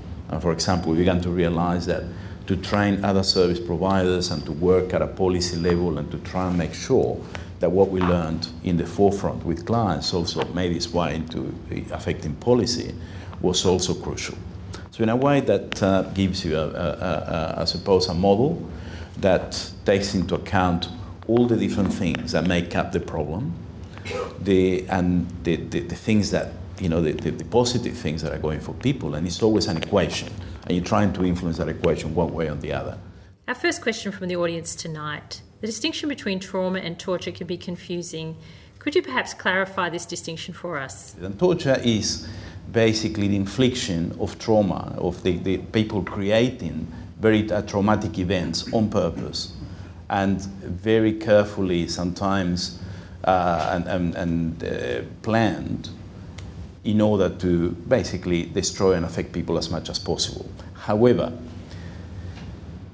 For example, we began to realize that to train other service providers and to work at a policy level and to try and make sure that what we learned in the forefront with clients also made its way into affecting policy was also crucial. So in a way that uh, gives you, I suppose, a model that takes into account all the different things that make up the problem the, and the, the, the things that, you know, the, the, the positive things that are going for people. And it's always an equation. And you're trying to influence that equation one way or the other. Our first question from the audience tonight. The distinction between trauma and torture can be confusing. Could you perhaps clarify this distinction for us? And torture is basically the infliction of trauma, of the, the people creating very uh, traumatic events on purpose and very carefully sometimes uh, and, and, and uh, planned in order to basically destroy and affect people as much as possible. However,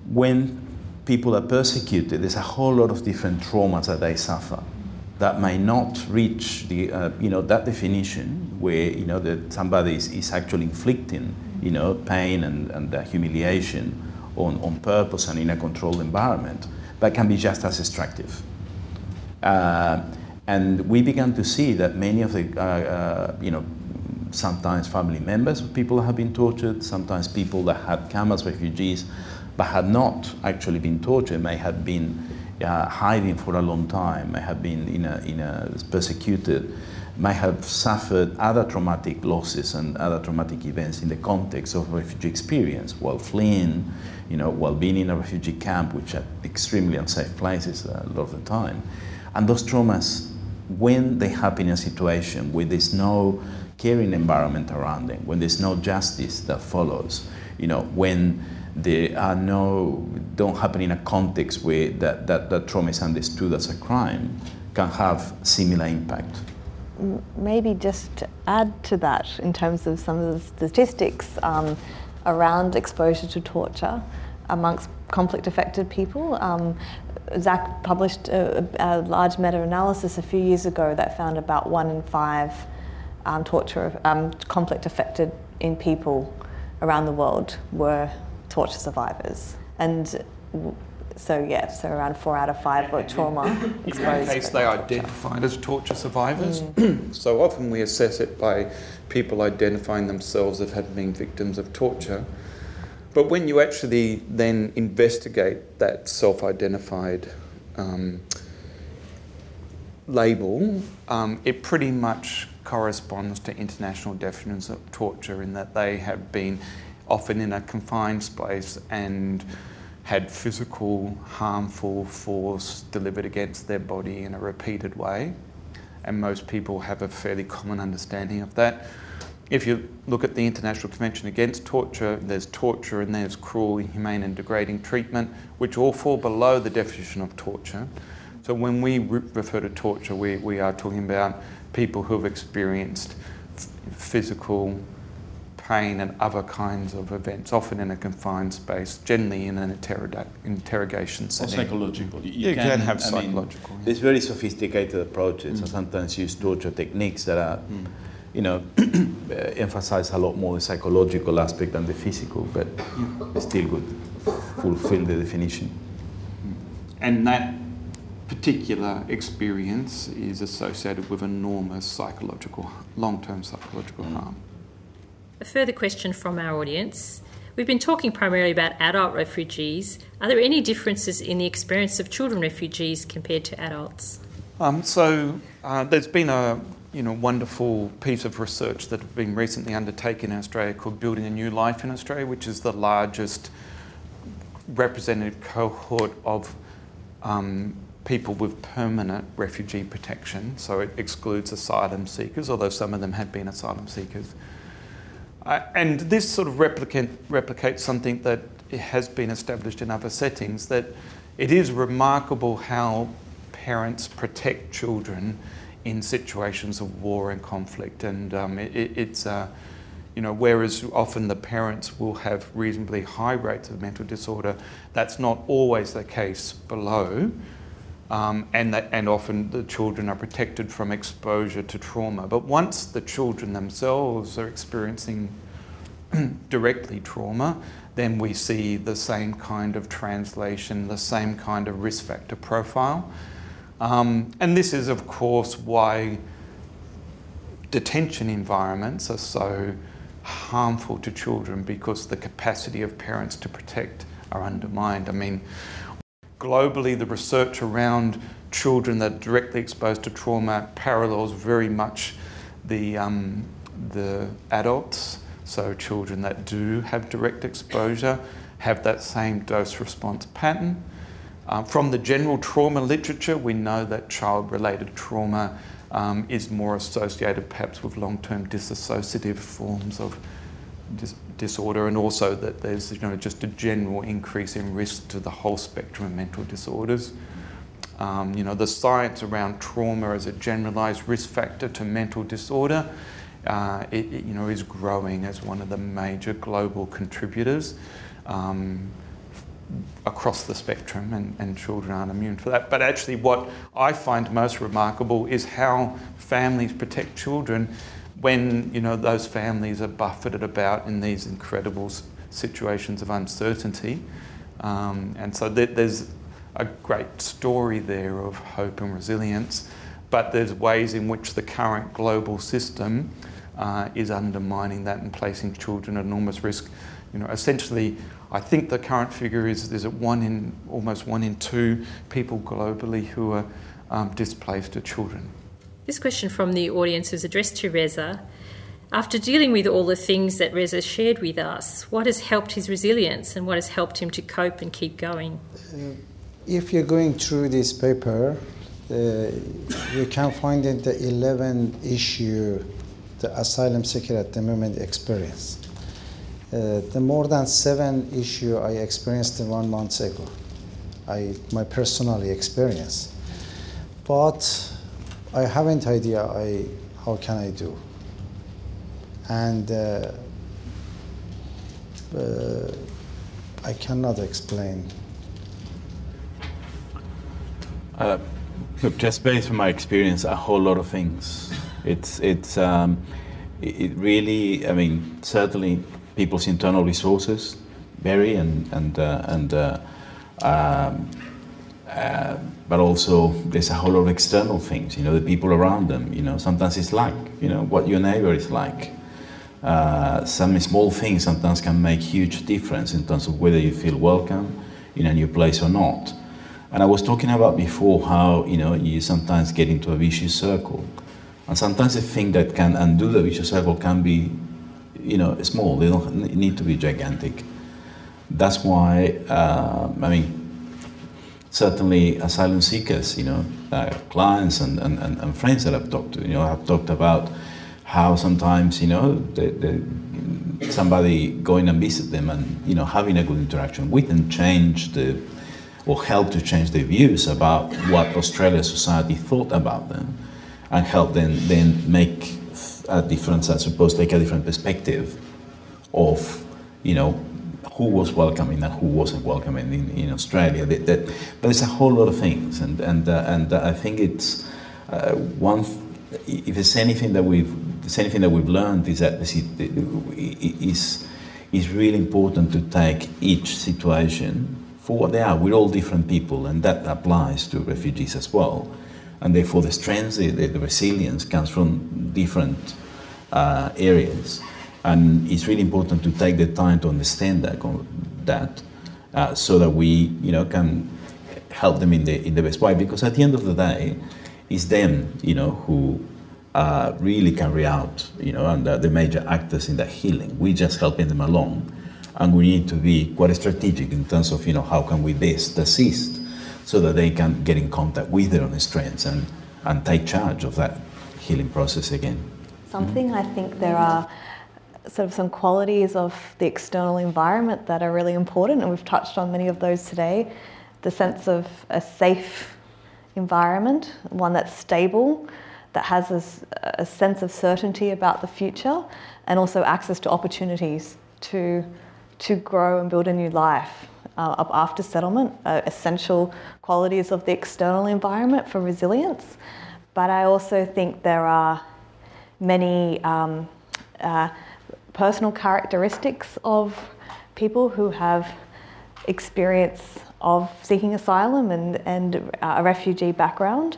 when people are persecuted, there's a whole lot of different traumas that they suffer that may not reach the, uh, you know, that definition where, you know, that somebody is, is actually inflicting, you know, pain and, and uh, humiliation on, on purpose and in a controlled environment, but can be just as destructive. Uh, and we began to see that many of the, uh, uh, you know, sometimes family members of people have been tortured, sometimes people that had come as refugees but had not actually been tortured, may have been uh, hiding for a long time, may have been in a, in a persecuted, may have suffered other traumatic losses and other traumatic events in the context of refugee experience while fleeing, you know, while being in a refugee camp, which are extremely unsafe places a lot of the time. And those traumas, when they happen in a situation where there's no caring environment around them, when there's no justice that follows, you know, when they are no don't happen in a context where that, that, that trauma is understood as a crime can have similar impact. Maybe just to add to that in terms of some of the statistics um, around exposure to torture amongst conflict affected people. Um, Zach published a, a large meta analysis a few years ago that found about one in five um, torture, um, conflict affected in people around the world were torture survivors. And so, yeah, so around four out of five were trauma exposed. In case, they identified as torture survivors. Mm. so often we assess it by people identifying themselves as having been victims of torture. But when you actually then investigate that self identified um, label, um, it pretty much corresponds to international definitions of torture in that they have been often in a confined space and had physical harmful force delivered against their body in a repeated way. And most people have a fairly common understanding of that. If you look at the International Convention Against Torture, there's torture and there's cruel, inhumane, and degrading treatment, which all fall below the definition of torture. So when we re- refer to torture, we, we are talking about people who have experienced f- physical, pain and other kinds of events, often in a confined space, generally in an interrog- interrogation setting. Or psychological. You, you can, can, have I psychological. Mean, yeah. There's very sophisticated approaches, mm. and sometimes use torture techniques that are, mm. you know, emphasize a lot more the psychological aspect than the physical, but yeah. still good, fulfill the definition. And that particular experience is associated with enormous psychological, long-term psychological mm. harm. A further question from our audience. We've been talking primarily about adult refugees. Are there any differences in the experience of children refugees compared to adults? Um, so uh, there's been a you know wonderful piece of research that has been recently undertaken in Australia called Building a New Life in Australia, which is the largest representative cohort of um, people with permanent refugee protection. So it excludes asylum seekers, although some of them have been asylum seekers. Uh, and this sort of replicate, replicates something that has been established in other settings that it is remarkable how parents protect children in situations of war and conflict. And um, it, it's, uh, you know, whereas often the parents will have reasonably high rates of mental disorder, that's not always the case below. Um, and, that, and often the children are protected from exposure to trauma. But once the children themselves are experiencing directly trauma, then we see the same kind of translation, the same kind of risk factor profile. Um, and this is, of course, why detention environments are so harmful to children because the capacity of parents to protect are undermined. I mean, globally, the research around children that are directly exposed to trauma parallels very much the, um, the adults. So, children that do have direct exposure have that same dose response pattern. Um, from the general trauma literature, we know that child related trauma um, is more associated perhaps with long term dissociative forms of dis- disorder, and also that there's you know, just a general increase in risk to the whole spectrum of mental disorders. Um, you know, the science around trauma as a generalized risk factor to mental disorder uh, it, it, you know, is growing as one of the major global contributors um, across the spectrum, and, and children aren't immune for that. But actually, what I find most remarkable is how families protect children when you know those families are buffeted about in these incredible situations of uncertainty. Um, and so there's a great story there of hope and resilience, but there's ways in which the current global system uh, is undermining that and placing children at enormous risk. You know, essentially, I think the current figure is there's one in almost one in two people globally who are um, displaced are children. This question from the audience was addressed to Reza. After dealing with all the things that Reza shared with us, what has helped his resilience and what has helped him to cope and keep going? Uh, if you're going through this paper, uh, you can find in the 11 issue the asylum seeker at the moment experience. Uh, the more than seven issue I experienced one month ago. I my personal experience, but I haven't idea I how can I do. And uh, uh, I cannot explain. Uh, look, just based on my experience, a whole lot of things. It's it's um, it really. I mean, certainly people's internal resources vary, and and uh, and. Uh, um, but also there's a whole lot of external things, you know, the people around them, you know, sometimes it's like, you know, what your neighbor is like. Uh, some small things sometimes can make huge difference in terms of whether you feel welcome in a new place or not. And I was talking about before how, you know, you sometimes get into a vicious circle. And sometimes the thing that can undo the vicious circle can be, you know, small. They don't need to be gigantic. That's why, uh, I mean, certainly asylum seekers, you know, uh, clients and, and, and, friends that I've talked to, you know, have talked about how sometimes, you know, the, the, somebody going and visit them and, you know, having a good interaction with them change the, or help to change their views about what Australian society thought about them and help them then make a difference, I suppose, take a different perspective of, you know, who was welcoming and who wasn't welcoming in, in Australia. That, that, but it's a whole lot of things, and and uh, and uh, I think it's uh, one. If there's anything that we've anything that we've learned is that is is really important to take each situation for what they are. We're all different people, and that applies to refugees as well. And therefore, the strength, the, the resilience comes from different uh, areas. And it's really important to take the time to understand that, that uh, so that we you know, can help them in the, in the best way. Because at the end of the day, it's them you know, who uh, really carry out you know, and the major actors in that healing. We're just helping them along. And we need to be quite strategic in terms of you know, how can we best assist so that they can get in contact with their own strengths and, and take charge of that healing process again. Something mm-hmm. I think there are sort of some qualities of the external environment that are really important, and we've touched on many of those today. The sense of a safe environment, one that's stable, that has a, a sense of certainty about the future, and also access to opportunities to, to grow and build a new life. Uh, after settlement, uh, essential qualities of the external environment for resilience. But I also think there are many um, uh, personal characteristics of people who have experience of seeking asylum and, and a refugee background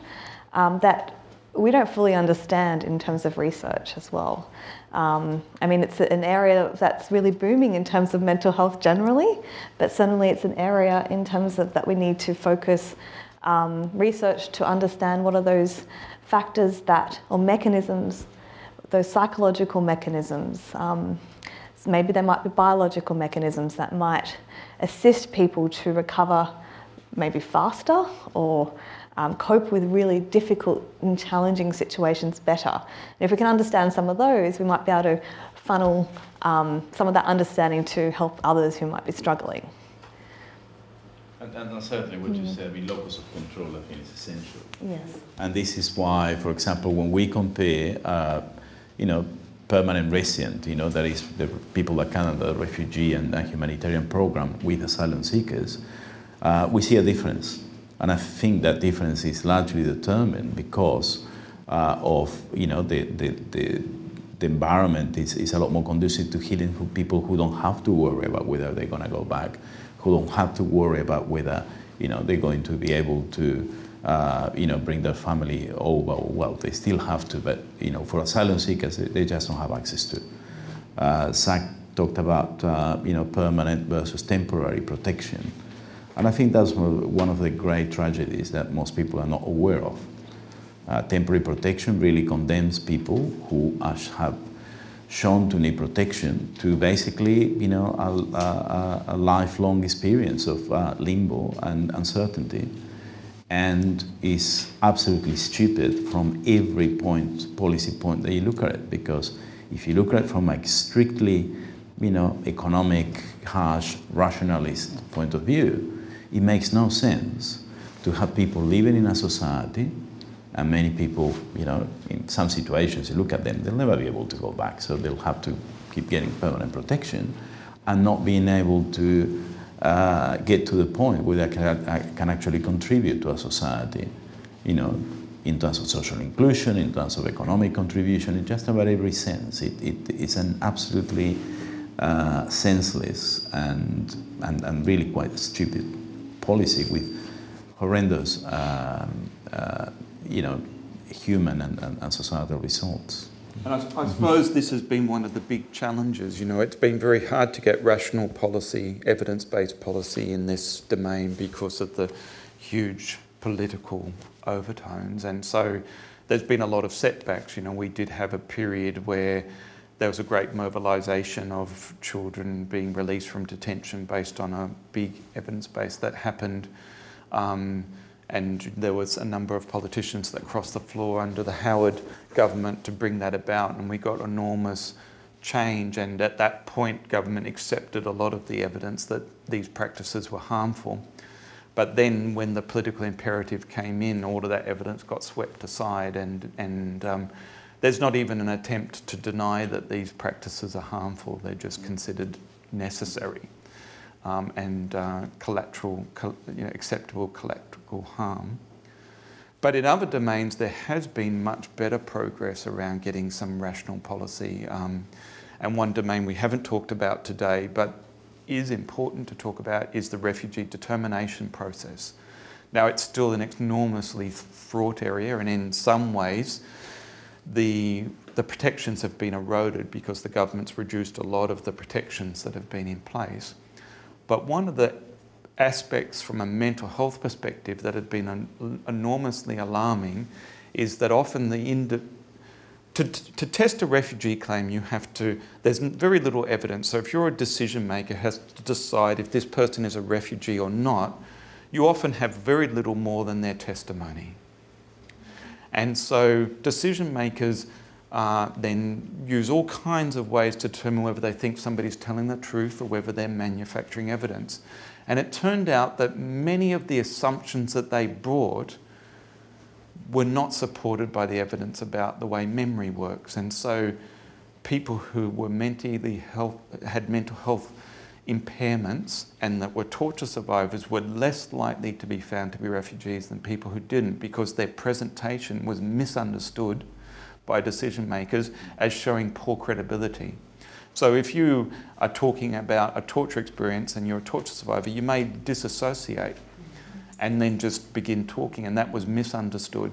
um, that we don't fully understand in terms of research as well. Um, I mean, it's an area that's really booming in terms of mental health generally, but certainly it's an area in terms of that we need to focus um, research to understand what are those factors that, or mechanisms, those psychological mechanisms. Um, maybe there might be biological mechanisms that might assist people to recover maybe faster or um, cope with really difficult and challenging situations better. And if we can understand some of those, we might be able to funnel um, some of that understanding to help others who might be struggling. And, and certainly what you said, the locus of control, I think is essential. Yes. And this is why, for example, when we compare, uh, you know, permanent resident, you know, that is the people that come under the refugee and, humanitarian program with asylum seekers, uh, we see a difference. And I think that difference is largely determined because uh, of, you know, the, the, the, the environment is, is a lot more conducive to healing for people who don't have to worry about whether they're going to go back who don't have to worry about whether you know they're going to be able to uh, you know bring their family over. Well, they still have to, but you know for asylum seekers they just don't have access to. Uh, Zach talked about uh, you know permanent versus temporary protection, and I think that's one of the great tragedies that most people are not aware of. Uh, temporary protection really condemns people who have shown to need protection to basically, you know, a, a, a lifelong experience of uh, limbo and uncertainty, and is absolutely stupid from every point, policy point that you look at it. Because if you look at it from a strictly, you know, economic, harsh, rationalist point of view, it makes no sense to have people living in a society and many people, you know, in some situations, you look at them, they'll never be able to go back. So they'll have to keep getting permanent protection and not being able to uh, get to the point where they can, uh, can actually contribute to a society, you know, in terms of social inclusion, in terms of economic contribution, in just about every sense. It, it, it's an absolutely uh, senseless and, and, and really quite stupid policy with horrendous um, uh, you know, human and, and, and societal results. And I, I, suppose this has been one of the big challenges. You know, it's been very hard to get rational policy, evidence based policy in this domain because of the huge political overtones. And so there's been a lot of setbacks. You know, we did have a period where there was a great mobilisation of children being released from detention based on a big evidence base that happened. Um, and there was a number of politicians that crossed the floor under the Howard government to bring that about, and we got enormous change. And at that point, government accepted a lot of the evidence that these practices were harmful. But then, when the political imperative came in, all of that evidence got swept aside, and, and um, there's not even an attempt to deny that these practices are harmful, they're just considered necessary um, and uh, collateral, you know, acceptable collateral harm. But in other domains, there has been much better progress around getting some rational policy. Um, and one domain we haven't talked about today, but is important to talk about, is the refugee determination process. Now, it's still an enormously fraught area, and in some ways, the, the protections have been eroded because the government's reduced a lot of the protections that have been in place. But one of the aspects from a mental health perspective that had been an, enormously alarming is that often the indi- to, to test a refugee claim, you have to, there's very little evidence. So if you're a decision maker has to decide if this person is a refugee or not, you often have very little more than their testimony. And so decision makers uh, then use all kinds of ways to determine whether they think somebody's telling the truth or whether they're manufacturing evidence. And it turned out that many of the assumptions that they brought were not supported by the evidence about the way memory works. And so people who were mentally health, had mental health impairments and that were torture survivors were less likely to be found to be refugees than people who didn't because their presentation was misunderstood by decision makers as showing poor credibility. So if you are talking about a torture experience and you're a torture survivor, you may disassociate and then just begin talking, and that was misunderstood.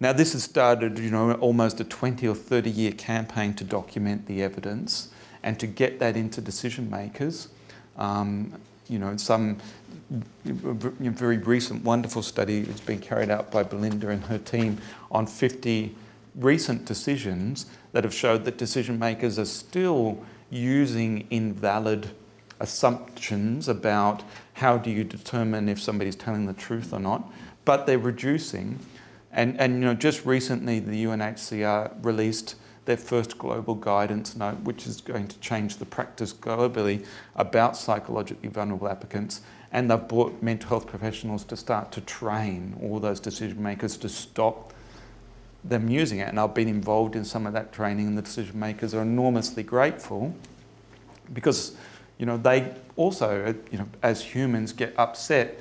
Now, this has started, you know, almost a 20 or 30 year campaign to document the evidence and to get that into decision makers. Um, you know, some very recent, wonderful study that's been carried out by Belinda and her team on 50 recent decisions that have showed that decision makers are still using invalid assumptions about how do you determine if somebody's telling the truth or not, but they're reducing. And, and you know, just recently the UNHCR released their first global guidance note, which is going to change the practice globally about psychologically vulnerable applicants. And they've brought mental health professionals to start to train all those decision makers to stop them using it. And I've been involved in some of that training, and the decision makers are enormously grateful because you know they also, you know, as humans, get upset,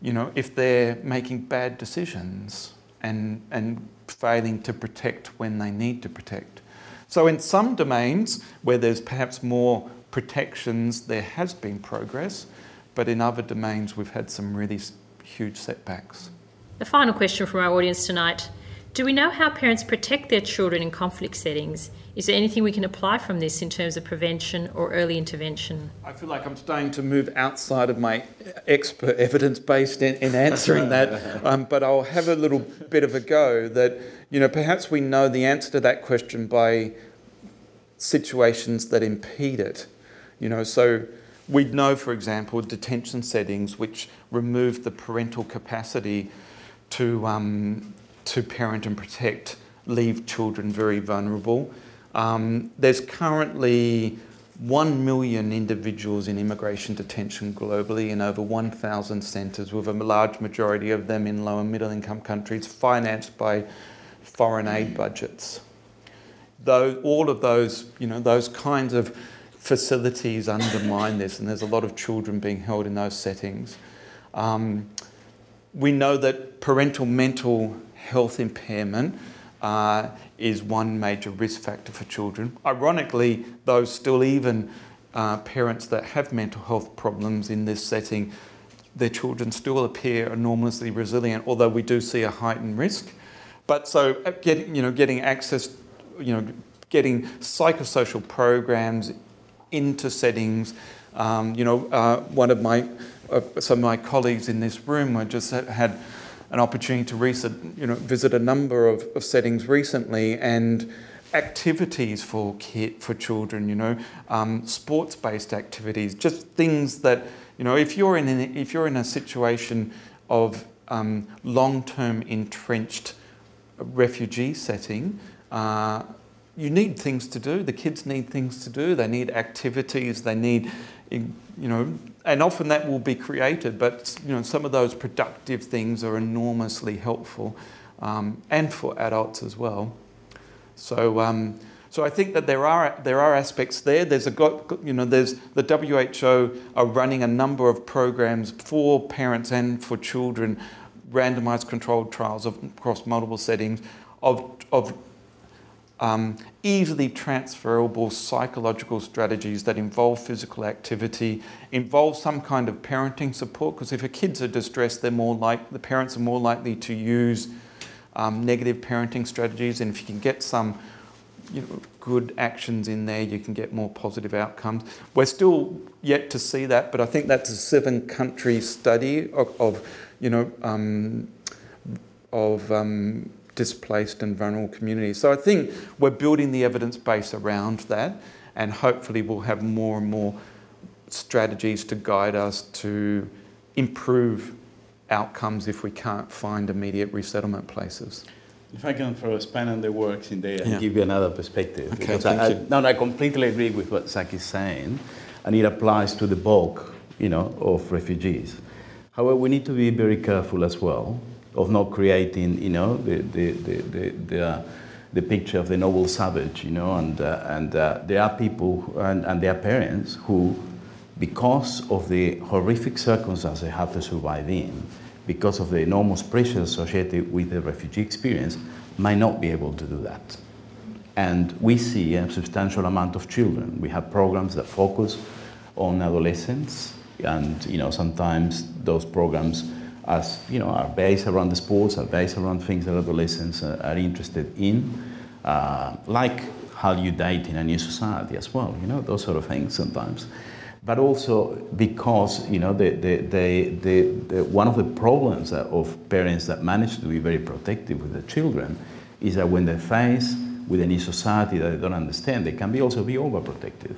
you know, if they're making bad decisions and and failing to protect when they need to protect. So in some domains where there's perhaps more protections, there has been progress, but in other domains we've had some really huge setbacks. The final question from our audience tonight do we know how parents protect their children in conflict settings? Is there anything we can apply from this in terms of prevention or early intervention? I feel like I'm starting to move outside of my expert evidence based in, in answering that, um, but I'll have a little bit of a go that, you know, perhaps we know the answer to that question by situations that impede it. You know, so we know, for example, detention settings which remove the parental capacity to um, to parent and protect leave children very vulnerable. Um, there's currently 1 million individuals in immigration detention globally in over 1,000 centres, with a large majority of them in low and middle income countries, financed by foreign aid budgets. Though all of those, you know, those kinds of facilities undermine this, and there's a lot of children being held in those settings. Um, we know that parental mental health impairment uh, is one major risk factor for children. Ironically, though, still even uh, parents that have mental health problems in this setting, their children still appear enormously resilient, although we do see a heightened risk. But so uh, getting, you know, getting access, you know, getting psychosocial programs into settings. Um, you know, uh, one of my, uh, some of my colleagues in this room were just had an opportunity to reset, you know, visit a number of, of settings recently and activities for for children, you know, um, sports-based activities, just things that, you know, if you're in an, if you're in a situation of um, long-term entrenched refugee setting, uh, you need things to do. The kids need things to do. They need activities. They need, you know, and often that will be created. But you know, some of those productive things are enormously helpful, um, and for adults as well. So. Um, so I think that there are there are aspects there. There's a got you know there's the WHO are running a number of programs for parents and for children, randomized controlled trials of, across multiple settings of of um, easily transferable psychological strategies that involve physical activity, involve some kind of parenting support, because if a kids are distressed, they're more like the parents are more likely to use um, negative parenting strategies, and if you can get some you know, good actions in there, you can get more positive outcomes. We're still yet to see that, but I think that's a seven-country study of, of you know, um, of um, displaced and vulnerable communities. So I think we're building the evidence base around that, and hopefully we'll have more and more strategies to guide us to improve outcomes if we can't find immediate resettlement places. If I can throw a span in the works in there and Yeah. give you another perspective. Okay, because thank I, you. I, no, I completely agree with what Zach is saying, and it applies to the bulk, you know, of refugees. However, we need to be very careful as well of not creating, you know, the the the the, the, uh, picture of the noble savage, you know, and uh, and uh, there are people and, and their parents who, because of the horrific circumstances they have to survive in, because of the enormous pressure associated with the refugee experience, might not be able to do that. And we see a substantial amount of children. We have programs that focus on adolescents, and you know sometimes those programs as you know, are based around the sports, are based around things that adolescents are, interested in, uh, like how you date in a new society as well, you know, those sort of things sometimes. But also because, you know, the, the, the, the, one of the problems of parents that manage to be very protective with their children is that when they're faced with a new society that they don't understand, they can be also be overprotective.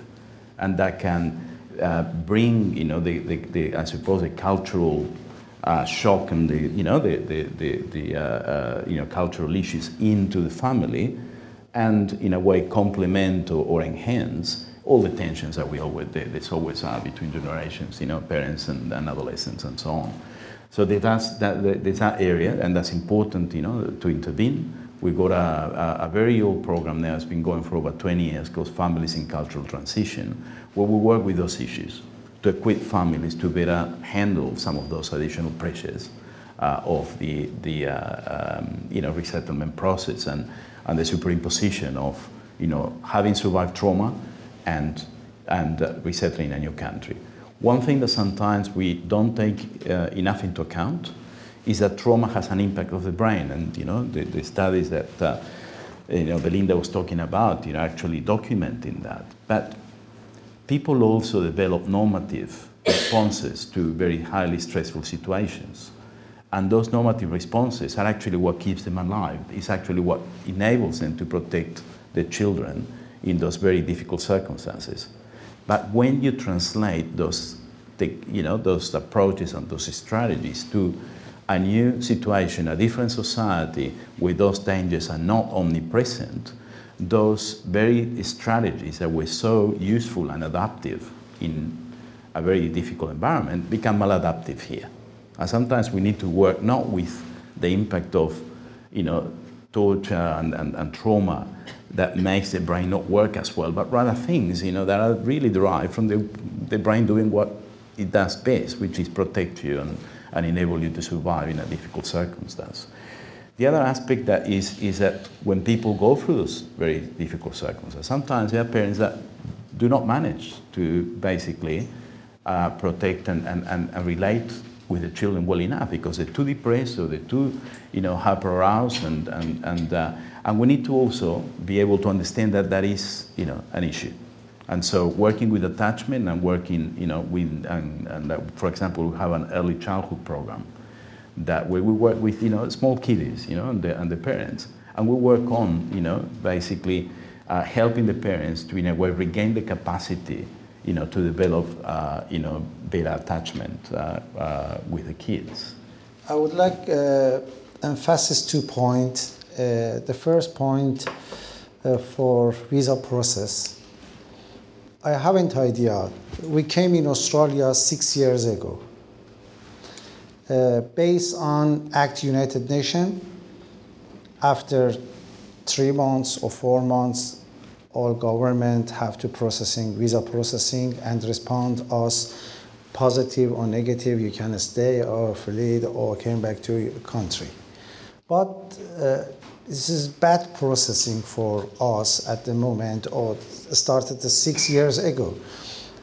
And that can uh, bring, you know, the, the, the, I suppose, a cultural uh, shock and the, you know, the, the, the, the uh, uh, you know, cultural issues into the family and in a way complement or, or enhance all the tensions that we always, there's always are between generations, you know, parents and, and adolescents and so on. So that's that, there's that area, and that's important, you know, to intervene. We've got a, a, a, very old program now, it's been going for over 20 years, called Families in Cultural Transition, where we work with those issues to equip families to better handle some of those additional pressures uh, of the, the uh, um, you know, resettlement process and, and the superimposition of you know, having survived trauma and, and uh, resettling a new country. One thing that sometimes we don't take uh, enough into account is that trauma has an impact of the brain, and you know the, the studies that uh, you know Belinda was talking about, you know, actually documenting that. But people also develop normative responses to very highly stressful situations. And those normative responses are actually what keeps them alive. It's actually what enables them to protect their children in those very difficult circumstances. But when you translate those, you know, those approaches and those strategies to a new situation, a different society where those dangers are not omnipresent, those very strategies that were so useful and adaptive in a very difficult environment become maladaptive here. And sometimes we need to work not with the impact of, you know, torture and, and, and trauma that makes the brain not work as well, but rather things, you know, that are really derived from the, the brain doing what it does best, which is protect you and, and enable you to survive in a difficult circumstance. The other aspect that is, is that when people go through those very difficult circumstances, sometimes there are parents that do not manage to basically uh, protect and, and, and, and, relate with the children well enough because they're too depressed or they're too, you know, hyper aroused and, and, and, uh, and we need to also be able to understand that that is, you know, an issue. And so working with attachment and working, you know, with, and, and uh, for example, we have an early childhood program that way. We work with you know small kiddies you know and the, and the parents. And we work on you know basically uh, helping the parents to in a way regain the capacity you know to develop uh, you know better attachment uh, uh with the kids. I would like uh, emphasis two points. Uh, the first point for visa process. I haven't idea. We came in australia six years ago uh, based on Act United Nations, after three months or four months, all government have to processing visa processing and respond us positive or negative. You can stay or flee or came back to your country. But uh, this is bad processing for us at the moment, or started six years ago.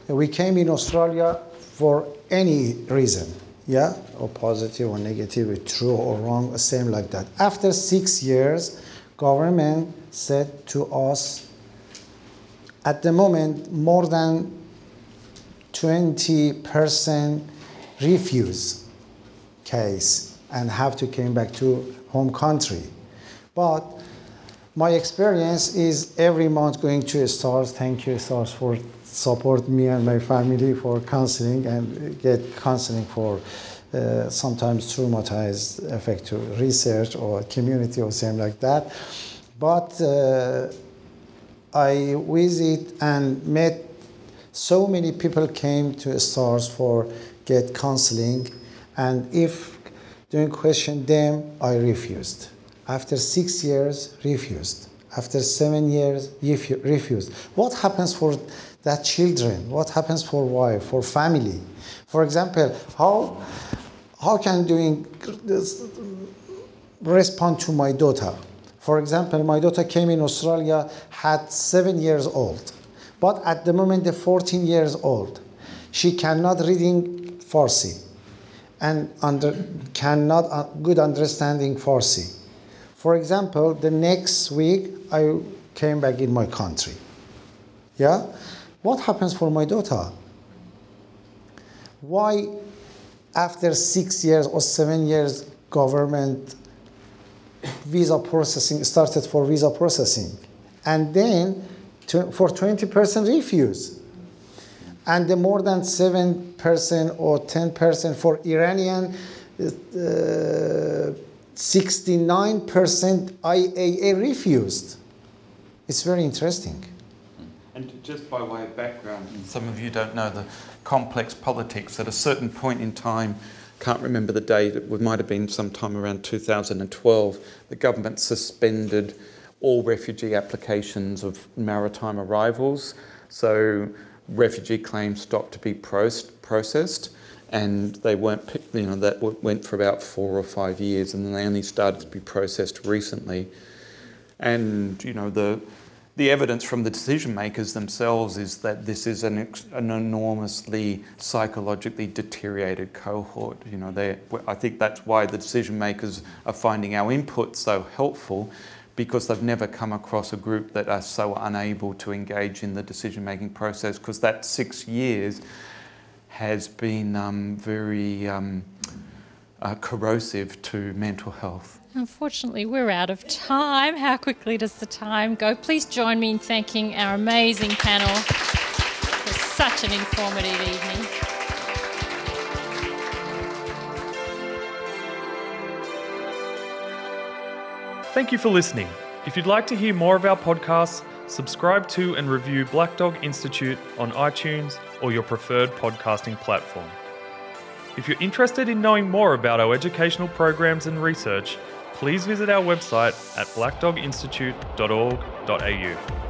We came in Australia for any reason yeah, or positive or negative, true or wrong, same like that. After six years, government said to us, at the moment, more than 20% refuse case and have to came back to home country. But my experience is every month going to STARTTS. Thank you, STARTTS, for support me and my family for counseling and get counseling for uh, sometimes traumatized effect to research or community or something like that. But uh, I visit and met so many people came to STARTTS for get counseling and if during question them I refused. After six years refused. After seven years refused. What happens for that children? What happens for wife, for family? For example, how, how can doing respond to my daughter? For example, my daughter came in Australia, had seven years old, but at the moment they're 14 years old. She cannot reading Farsi, and under, cannot uh, good understanding Farsi. For example, the next week I came back in my country. Yeah? What happens for my daughter? Why after six years or seven years government visa processing started for visa processing and then for 20% refuse and the more than 7% or 10% for Iranian, uh, 69% IAA refused. It's very interesting. And just by way of background, some of you don't know the complex politics. At a certain point in time, can't remember the date, it might have been sometime around 2012, the government suspended all refugee applications of maritime arrivals. So refugee claims stopped to be processed and they weren't, you know, that went for about four or five years and then they only started to be processed recently. And, you know, the, the evidence from the decision makers themselves is that this is an, an enormously psychologically deteriorated cohort. You know, I think that's why the decision makers are finding our input so helpful because they've never come across a group that are so unable to engage in the decision making process because that six years has been um, very um, uh, corrosive to mental health. Unfortunately, we're out of time. How quickly does the time go? Please join me in thanking our amazing panel for such an informative evening. Thank you for listening. If you'd like to hear more of our podcasts, subscribe to and review Black Dog Institute on iTunes or your preferred podcasting platform. If you're interested in knowing more about our educational programs and research, please visit our website at blackdoginstitute.org.au.